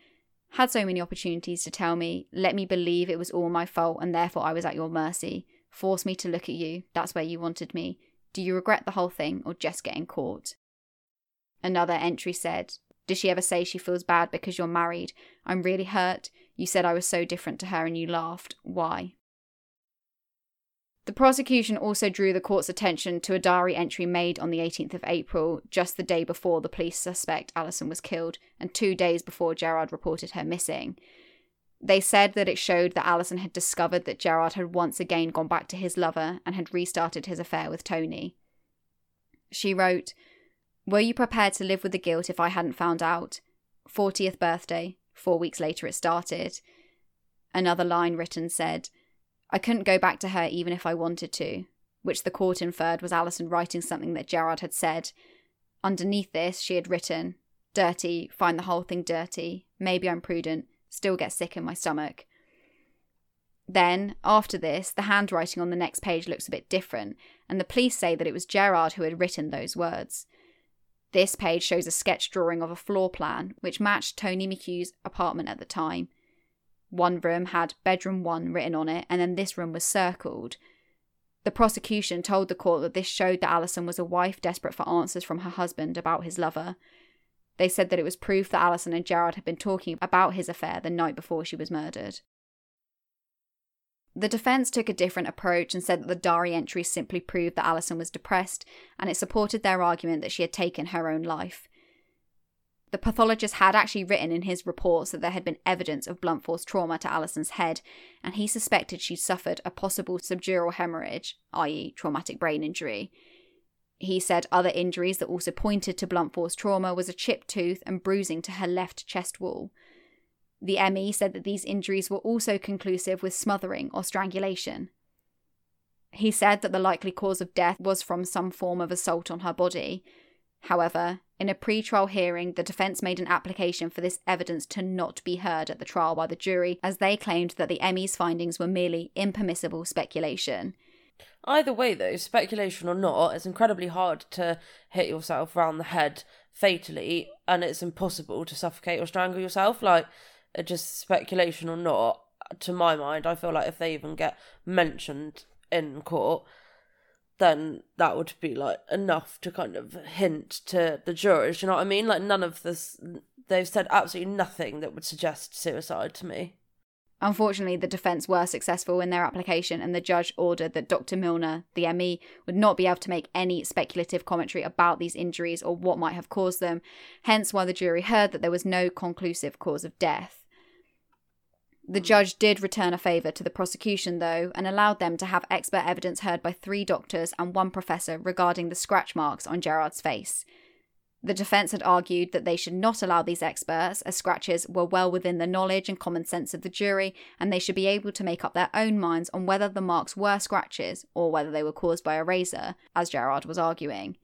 Had so many opportunities to tell me, let me believe it was all my fault and therefore I was at your mercy. Force me to look at you, that's where you wanted me. Do you regret the whole thing or just getting caught? Another entry said, Does she ever say she feels bad because you're married? I'm really hurt. You said I was so different to her and you laughed. Why? The prosecution also drew the court's attention to a diary entry made on the 18th of April, just the day before the police suspect Allison was killed, and two days before Gerard reported her missing. They said that it showed that Allison had discovered that Gerard had once again gone back to his lover and had restarted his affair with Toni. She wrote, Were you prepared to live with the guilt if I hadn't found out? 40th birthday. Four weeks later it started. Another line written said, I couldn't go back to her even if I wanted to, which the court inferred was Allison writing something that Gerard had said. Underneath this, she had written, Dirty, find the whole thing dirty. Maybe I'm prudent, still get sick in my stomach. Then, after this, the handwriting on the next page looks a bit different, and the police say that it was Gerard who had written those words. This page shows a sketch drawing of a floor plan, which matched Toni McHugh's apartment at the time. One room had bedroom one written on it, and then this room was circled. The prosecution told the court that this showed that Allison was a wife desperate for answers from her husband about his lover. They said that it was proof that Allison and Gerard had been talking about his affair the night before she was murdered. The defense took a different approach and said that the diary entries simply proved that Allison was depressed, and it supported their argument that she had taken her own life. The pathologist had actually written in his reports that there had been evidence of blunt force trauma to Allison's head, and he suspected she'd suffered a possible subdural hemorrhage, i.e., traumatic brain injury. He said other injuries that also pointed to blunt force trauma was a chipped tooth and bruising to her left chest wall. The ME said that these injuries were also conclusive with smothering or strangulation. He said that the likely cause of death was from some form of assault on her body. However, in a pre-trial hearing, the defense made an application for this evidence to not be heard at the trial by the jury, as they claimed that the ME's findings were merely impermissible speculation. Either way, though, speculation or not, it's incredibly hard to hit yourself round the head fatally, and it's impossible to suffocate or strangle yourself. Like, uh, just speculation or not, to my mind, I feel like if they even get mentioned in court, then that would be like enough to kind of hint to the jurors. You know what I mean? Like none of this, they've said absolutely nothing that would suggest suicide to me. Unfortunately, the defence were successful in their application, and the judge ordered that Dr. Milner, the ME, would not be able to make any speculative commentary about these injuries or what might have caused them, hence why the jury heard that there was no conclusive cause of death. The hmm. judge did return a favour to the prosecution, though, and allowed them to have expert evidence heard by three doctors and one professor regarding the scratch marks on Gerard's face. The defence had argued that they should not allow these experts, as scratches were well within the knowledge and common sense of the jury, and they should be able to make up their own minds on whether the marks were scratches or whether they were caused by a razor, as Gerard was arguing.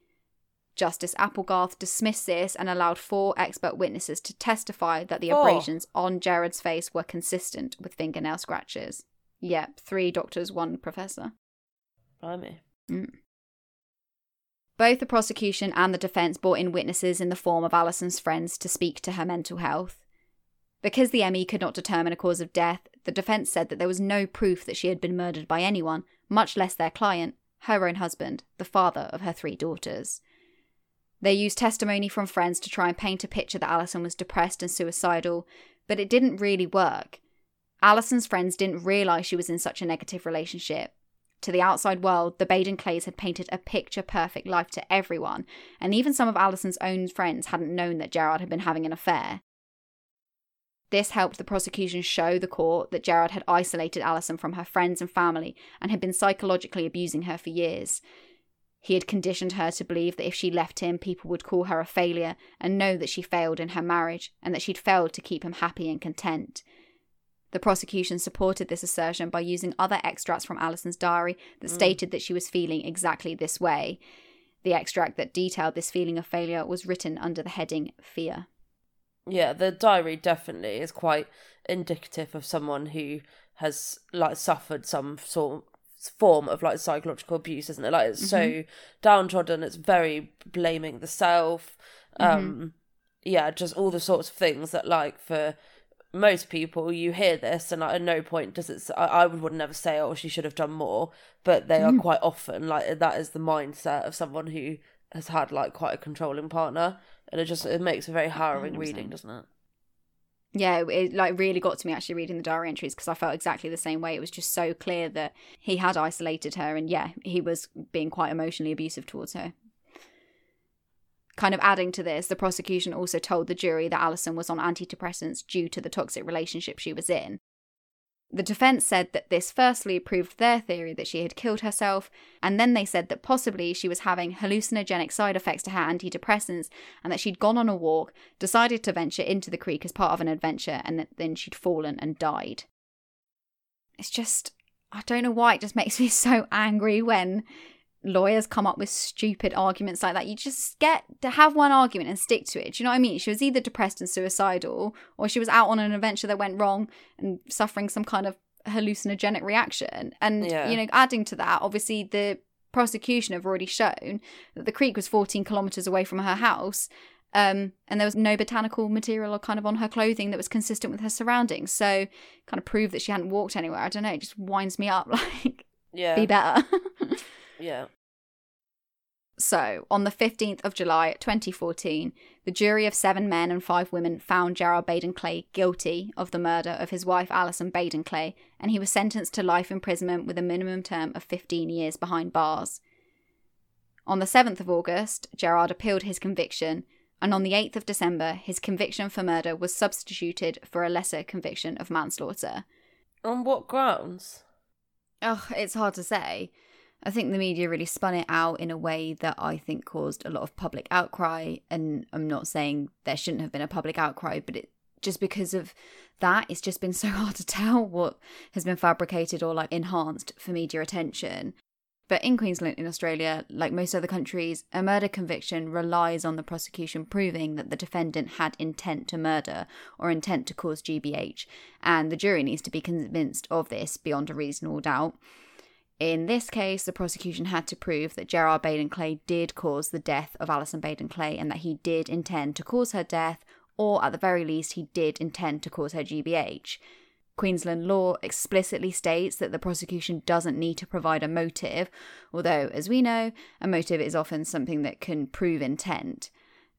Justice Applegarth dismissed this and allowed four expert witnesses to testify that the Four? abrasions on Jared's face were consistent with fingernail scratches. Yep, three doctors, one professor. Blimey. Mm. Both the prosecution and the defence brought in witnesses in the form of Allison's friends to speak to her mental health. Because the ME could not determine a cause of death, the defence said that there was no proof that she had been murdered by anyone, much less their client, her own husband, the father of her three daughters. They used testimony from friends to try and paint a picture that Allison was depressed and suicidal, but it didn't really work. Allison's friends didn't realise she was in such a negative relationship. To the outside world, the Baden Clays had painted a picture perfect life to everyone, and even some of Allison's own friends hadn't known that Gerard had been having an affair. This helped the prosecution show the court that Gerard had isolated Allison from her friends and family and had been psychologically abusing her for years. He had conditioned her to believe that if she left him, people would call her a failure and know that she failed in her marriage and that she'd failed to keep him happy and content. The prosecution supported this assertion by using other extracts from Allison's diary that hmm. stated that she was feeling exactly this way. The extract that detailed this feeling of failure was written under the heading Fear. Yeah, the diary definitely is quite indicative of someone who has like suffered some sort form of like psychological abuse, isn't it? Like it's so mm-hmm. downtrodden. It's very blaming the self. Mm-hmm. Um, yeah, just all the sorts of things that like for most people you hear this and like, at no point does it I, I would never say oh she should have done more but they are mm-hmm. quite often like that is the mindset of someone who has had like quite a controlling partner and it just it makes a very harrowing reading doesn't it Yeah, it, like really got to me actually reading the diary entries because I felt exactly the same way. It was just so clear that he had isolated her, and yeah, he was being quite emotionally abusive towards her. Kind of adding to this, the prosecution also told the jury that Allison was on antidepressants due to the toxic relationship she was in. The defense said that this firstly proved their theory that she had killed herself, and then they said that possibly she was having hallucinogenic side effects to her antidepressants and that she'd gone on a walk, decided to venture into the creek as part of an adventure, and that then she'd fallen and died. It's just, I don't know why, it just makes me so angry when lawyers come up with stupid arguments like that. You just get to have one argument and stick to it. Do you know what I mean? She was either depressed and suicidal, or she was out on an adventure that went wrong and suffering some kind of hallucinogenic reaction. And, Yeah. you know, adding to that, obviously the prosecution have already shown that the creek was 14 kilometres away from her house. Um, and there was no botanical material or kind of on her clothing that was consistent with her surroundings. So, kind of prove that she hadn't walked anywhere. I don't know. It just winds me up. Like, yeah be better. yeah So, on the 15th of July 2014, the jury of seven men and five women found Gerard Baden Clay guilty of the murder of his wife Allison Baden Clay, and he was sentenced to life imprisonment with a minimum term of 15 years behind bars. On the 7th of August, Gerard appealed his conviction, and on the 8th of December, his conviction for murder was substituted for a lesser conviction of manslaughter. On what grounds? Oh, it's hard to say. I think the media really spun it out in a way that I think caused a lot of public outcry. And I'm not saying there shouldn't have been a public outcry, but it just because of that, it's just been so hard to tell what has been fabricated or like enhanced for media attention. But in Queensland, in Australia, like most other countries, a murder conviction relies on the prosecution proving that the defendant had intent to murder or intent to cause GBH, and the jury needs to be convinced of this beyond a reasonable doubt. In this case, the prosecution had to prove that Gerard Baden Clay did cause the death of Allison Baden Clay and that he did intend to cause her death, or at the very least, he did intend to cause her GBH. Queensland law explicitly states that the prosecution doesn't need to provide a motive, although, as we know, a motive is often something that can prove intent.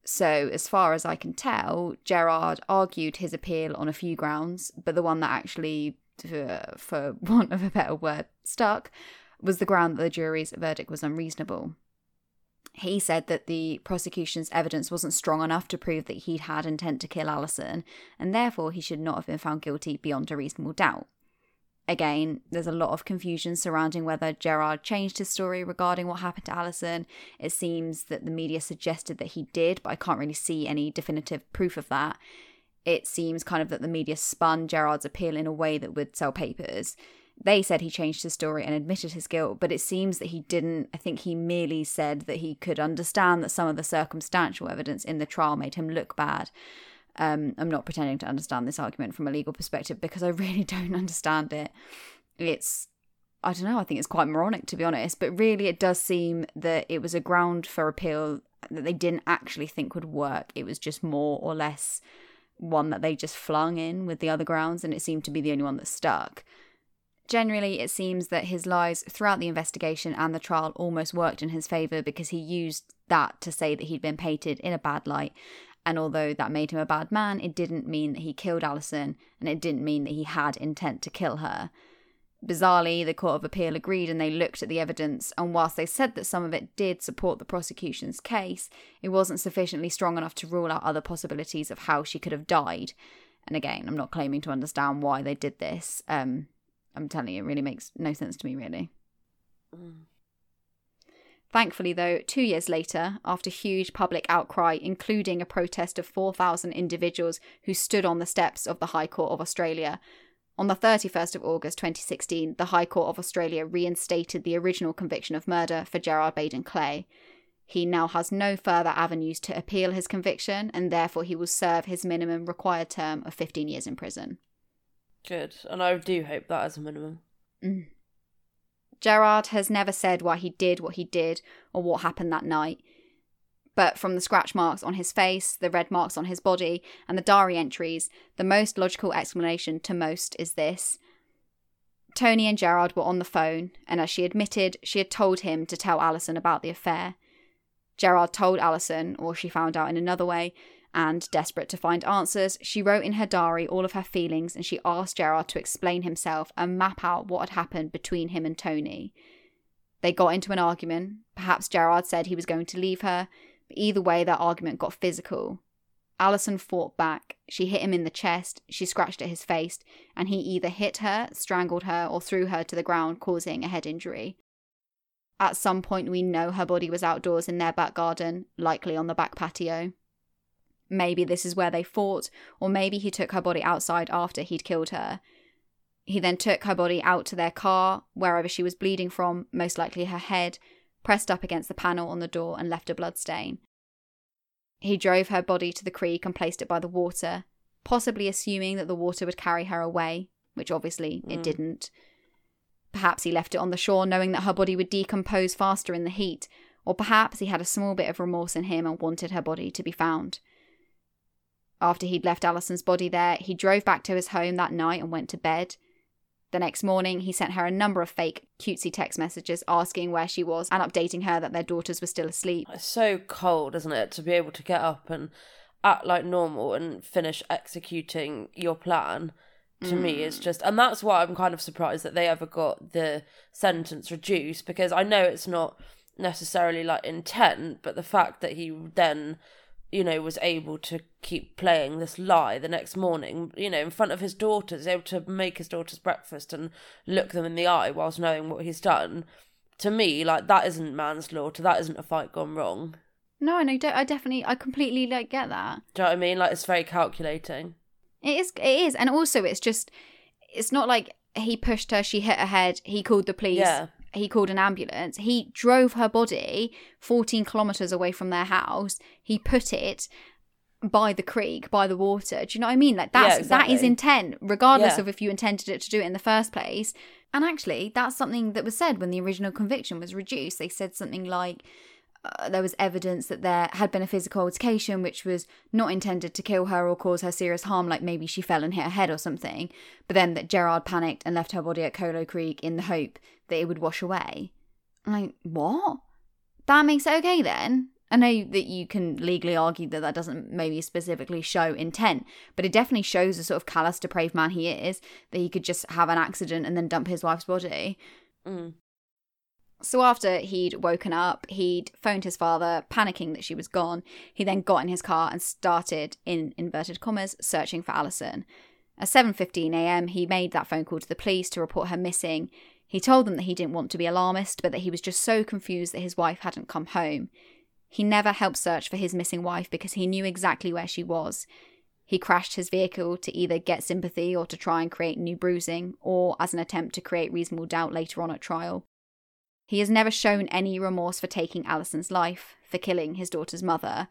So, as far as I can tell, Gerard argued his appeal on a few grounds, but the one that actually, for want of a better word, stuck was the ground that the jury's verdict was unreasonable he said that the prosecution's evidence wasn't strong enough to prove that he'd had intent to kill Allison, and therefore he should not have been found guilty beyond a reasonable doubt. Again, there's a lot of confusion surrounding whether Gerard changed his story regarding what happened to Allison. It seems that the media suggested that he did, but I can't really see any definitive proof of that. It seems kind of that the media spun Gerard's appeal in a way that would sell papers. They said he changed his story and admitted his guilt, but it seems that he didn't. I think he merely said that he could understand that some of the circumstantial evidence in the trial made him look bad. Um, I'm not pretending to understand this argument from a legal perspective because I really don't understand it. It's, I don't know, I think it's quite moronic to be honest, but really it does seem that it was a ground for appeal that they didn't actually think would work. It was just more or less one that they just flung in with the other grounds, and it seemed to be the only one that stuck. Generally, it seems that his lies throughout the investigation and the trial almost worked in his favour because he used that to say that he'd been painted in a bad light. And although that made him a bad man, it didn't mean that he killed Allison, and it didn't mean that he had intent to kill her. Bizarrely, the Court of Appeal agreed and they looked at the evidence, and whilst they said that some of it did support the prosecution's case, it wasn't sufficiently strong enough to rule out other possibilities of how she could have died. And again, I'm not claiming to understand why they did this. Um, I'm telling you, it really makes no sense to me, really. Mm. Thankfully, though, two years later, after huge public outcry, including a protest of 4,000 individuals who stood on the steps of the High Court of Australia, on the 31st of August 2016, the High Court of Australia reinstated the original conviction of murder for Gerard Baden Clay. He now has no further avenues to appeal his conviction, and therefore he will serve his minimum required term of 15 years in prison. Good, and I do hope that as a minimum. Mm. Gerard has never said why he did what he did or what happened that night. But from the scratch marks on his face, the red marks on his body, and the diary entries, the most logical explanation to most is this. Toni and Gerard were on the phone, and as she admitted, she had told him to tell Allison about the affair. Gerard told Allison, or she found out in another way, and desperate to find answers, she wrote in her diary all of her feelings and she asked Gerard to explain himself and map out what had happened between him and Toni. They got into an argument. Perhaps Gerard said he was going to leave her, either way, their argument got physical. Allison fought back. She hit him in the chest, she scratched at his face, and he either hit her, strangled her, or threw her to the ground, causing a head injury. At some point, we know her body was outdoors in their back garden, likely on the back patio. Maybe this is where they fought, or maybe he took her body outside after he'd killed her. He then took her body out to their car, wherever she was bleeding from, most likely her head, pressed up against the panel on the door and left a bloodstain. He drove her body to the creek and placed it by the water, possibly assuming that the water would carry her away, which obviously mm. it didn't. Perhaps he left it on the shore knowing that her body would decompose faster in the heat, or perhaps he had a small bit of remorse in him and wanted her body to be found. After he'd left Allison's body there, he drove back to his home that night and went to bed. The next morning, he sent her a number of fake, cutesy text messages asking where she was and updating her that their daughters were still asleep. It's so cold, isn't it, to be able to get up and act like normal and finish executing your plan. To me, is mm. just, and that's why I'm kind of surprised that they ever got the sentence reduced because I know it's not necessarily like intent, but the fact that he then, you know, was able to keep playing this lie the next morning, you know, in front of his daughters, able to make his daughters breakfast and look them in the eye whilst knowing what he's done. To me, like that isn't manslaughter. That isn't a fight gone wrong. No, no, don't, I definitely, I completely like get that. Do you know what I mean? Like it's very calculating. It is, it is, and also it's just, it's not like he pushed her, she hit her head, he called the police, Yeah. He called an ambulance. He drove her body 14 kilometers away from their house. He put it by the creek, by the water. Do you know what I mean? Like that's Yeah, that is intent, regardless Yeah. of if you intended it to do it in the first place. And actually, that's something that was said when the original conviction was reduced. They said something like uh, there was evidence that there had been a physical altercation which was not intended to kill her or cause her serious harm, like maybe she fell and hit her head or something, but then that Gerard panicked and left her body at Kholo Creek in the hope that it would wash away. Like, what? That makes it okay then? I know that you can legally argue that that doesn't maybe specifically show intent, but it definitely shows the sort of callous, depraved man he is, that he could just have an accident and then dump his wife's body. Mm. So after he'd woken up, he'd phoned his father, panicking that she was gone. He then got in his car and started, in inverted commas, searching for Allison. At 7:15 a.m., he made that phone call to the police to report her missing. He told them that he didn't want to be alarmist, but that he was just so confused that his wife hadn't come home. He never helped search for his missing wife because he knew exactly where she was. He crashed his vehicle to either get sympathy or to try and create new bruising, or as an attempt to create reasonable doubt later on at trial. He has never shown any remorse for taking Allison's life, for killing his daughter's mother.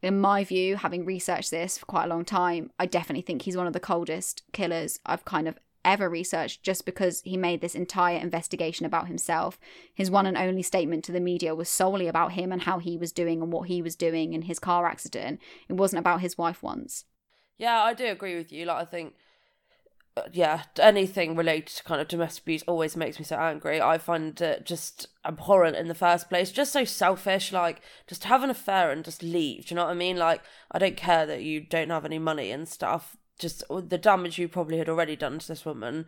In my view, having researched this for quite a long time, I definitely think he's one of the coldest killers I've kind of ever researched just because he made this entire investigation about himself. His one and only statement to the media was solely about him and how he was doing and what he was doing in his car accident. It wasn't about his wife once. Yeah, I do agree with you. Like, I think, yeah, anything related to kind of domestic abuse always makes me so angry. I find it just abhorrent in the first place. Just so selfish. Like, just have an affair and just leave. Do you know what I mean? Like, I don't care that you don't have any money and stuff. Just the damage you probably had already done to this woman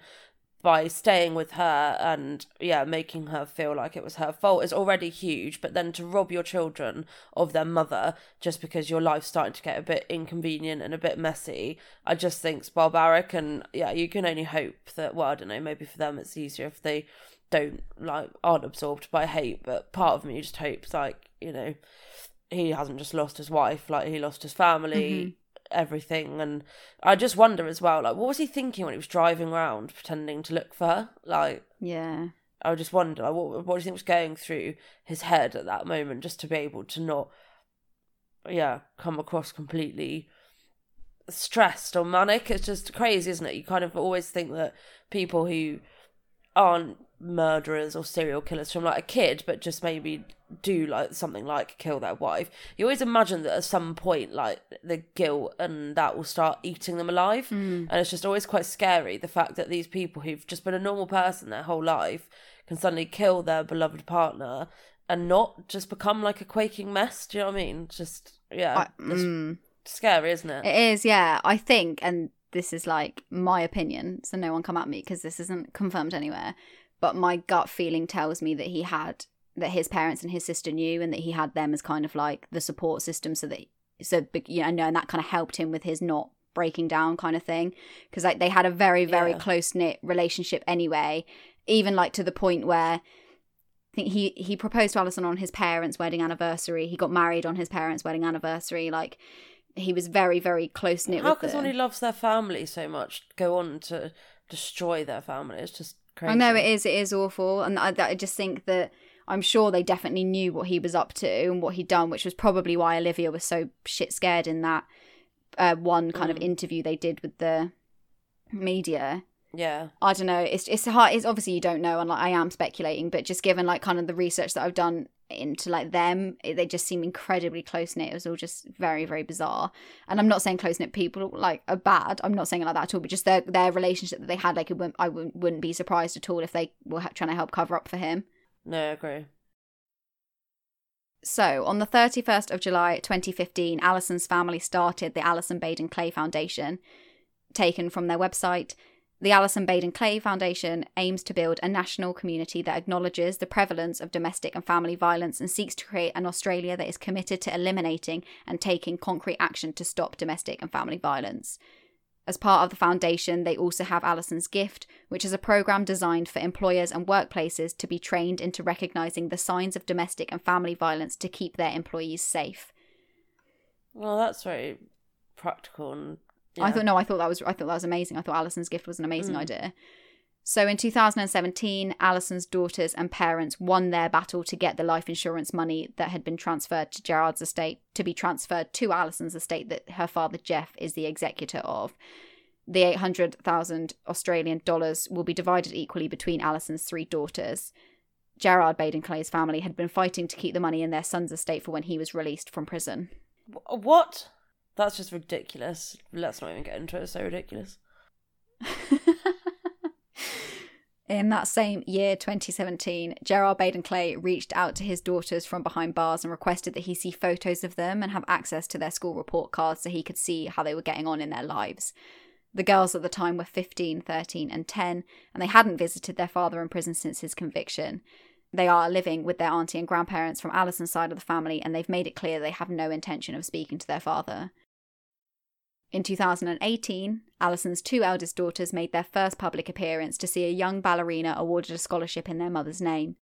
by staying with her and yeah making her feel like it was her fault is already huge but then to rob your children of their mother just because your life's starting to get a bit inconvenient and a bit messy i just think's barbaric and yeah you can only hope that well i don't know maybe for them it's easier if they don't like aren't absorbed by hate but part of me just hopes like you know he hasn't just lost his wife like he lost his family mm-hmm. Everything and i just wonder as well like what was he thinking when he was driving around pretending to look for her? Like Yeah. i just wonder like, what, what do you think was going through his head at that moment just to be able to not yeah come across completely stressed or manic? It's just crazy isn't it? You kind of always think that people who aren't murderers or serial killers from like a kid but just maybe do like something like kill their wife. You always imagine that at some point like the guilt and that will start eating them alive. And it's just always quite scary the fact that these people who've just been a normal person their whole life can suddenly kill their beloved partner and not just become like a quaking mess. Do you know what i mean? Just yeah I- it's mm. scary isn't it? It is, yeah. I think, and this is like my opinion, so no one come at me because this isn't confirmed anywhere. But my gut feeling tells me that he had that his parents and his sister knew, and that he had them as kind of like the support system, so that so you know, and that kind of helped him with his not breaking down kind of thing because like they had a very very Yeah. close knit relationship anyway, even like to the point where. I think he he proposed to Allison on his parents' wedding anniversary. He got married on his parents' wedding anniversary. Like he was very very close knit how can someone who loves their family so much go on to destroy their family it's just crazy I know it is it is awful, and I, I just think that I'm sure they definitely knew what he was up to and what he'd done, which was probably why Olivia was so shit scared in that uh, one kind of Mm. interview they did with the media. Yeah I don't know. It's it's hard. It's obviously you don't know, and like I am speculating, but just given like kind of the research that I've done into like them. It- They just seem incredibly close knit. It was all just very, very bizarre. And I'm not saying close knit people like are bad. I'm not saying it like that at all. But just their their relationship that they had, like it wouldn't, I wouldn't, wouldn't be surprised at all if they were ha- trying to help cover up for him. No, I agree. So, on the 31st of July 2015, Allison's family started the Allison Baden Clay Foundation. Taken from their website, the Allison Baden Clay Foundation aims to build a national community that acknowledges the prevalence of domestic and family violence and seeks to create an Australia that is committed to eliminating and taking concrete action to stop domestic and family violence. As part of the foundation, they also have Allison's Gift, which is a program designed for employers and workplaces to be trained into recognizing the signs of domestic and family violence to keep their employees safe. Well, that's very practical and. I thought no, I thought that was I thought that was amazing. I thought Allison's Gift was an amazing Mm. idea. So in 2017, Allison's daughters and parents won their battle to get the life insurance money that had been transferred to Gerard's estate to be transferred to Allison's estate that her father Geoff is the executor of. The 800,000 Australian dollars will be divided equally between Allison's three daughters. Gerard Baden Clay's family had been fighting to keep the money in their son's estate for when he was released from prison. What? That's just ridiculous. Let's not even get into it. It's so ridiculous. In that same year, 2017, Gerard Baden Clay reached out to his daughters from behind bars and requested that he see photos of them and have access to their school report cards so he could see how they were getting on in their lives. The girls at the time were 15, 13, and 10, and they hadn't visited their father in prison since his conviction. They are living with their auntie and grandparents from Allison's side of the family, and they've made it clear they have no intention of speaking to their father. In 2018, Allison's two eldest daughters made their first public appearance to see a young ballerina awarded a scholarship in their mother's name.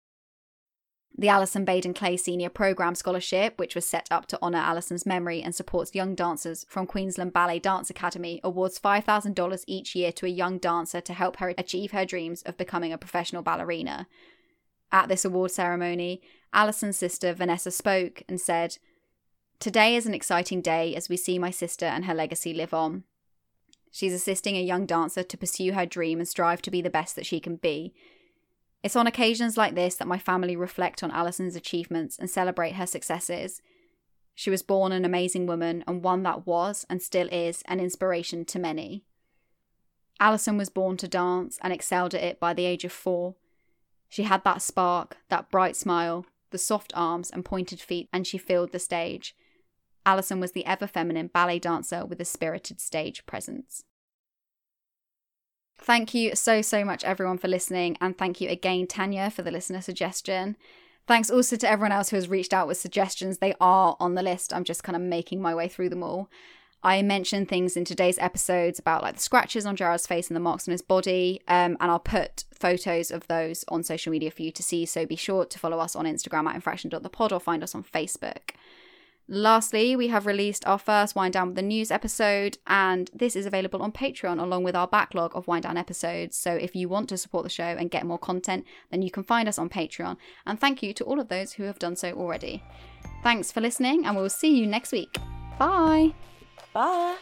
The Allison Baden Clay Senior Programme Scholarship, which was set up to honour Allison's memory and supports young dancers from Queensland Ballet Dance Academy, awards $5,000 each year to a young dancer to help her achieve her dreams of becoming a professional ballerina. At this award ceremony, Allison's sister Vanessa spoke and said, Today is an exciting day as we see my sister and her legacy live on. She's assisting a young dancer to pursue her dream and strive to be the best that she can be. It's on occasions like this that my family reflect on Allison's achievements and celebrate her successes. She was born an amazing woman and one that was and still is an inspiration to many. Allison was born to dance and excelled at it by the age of four. She had that spark, that bright smile, the soft arms and pointed feet, and she filled the stage. Allison was the ever feminine ballet dancer with a spirited stage presence. Thank you so, so much, everyone, for listening. And thank you again, Tanya, for the listener suggestion. Thanks also to everyone else who has reached out with suggestions. They are on the list. I'm just kind of making my way through them all. I mentioned things in today's episodes about like the scratches on Gerard's face and the marks on his body, um, and I'll put photos of those on social media for you to see. So be sure to follow us on Instagram at infraction.thepod or find us on Facebook. Lastly, we have released our first Wind Down with the News episode, and this is available on Patreon along with our backlog of Wind Down episodes. So if you want to support the show and get more content, then you can find us on Patreon. And thank you to all of those who have done so already. Thanks for listening, and we'll see you next week. Bye. Bye.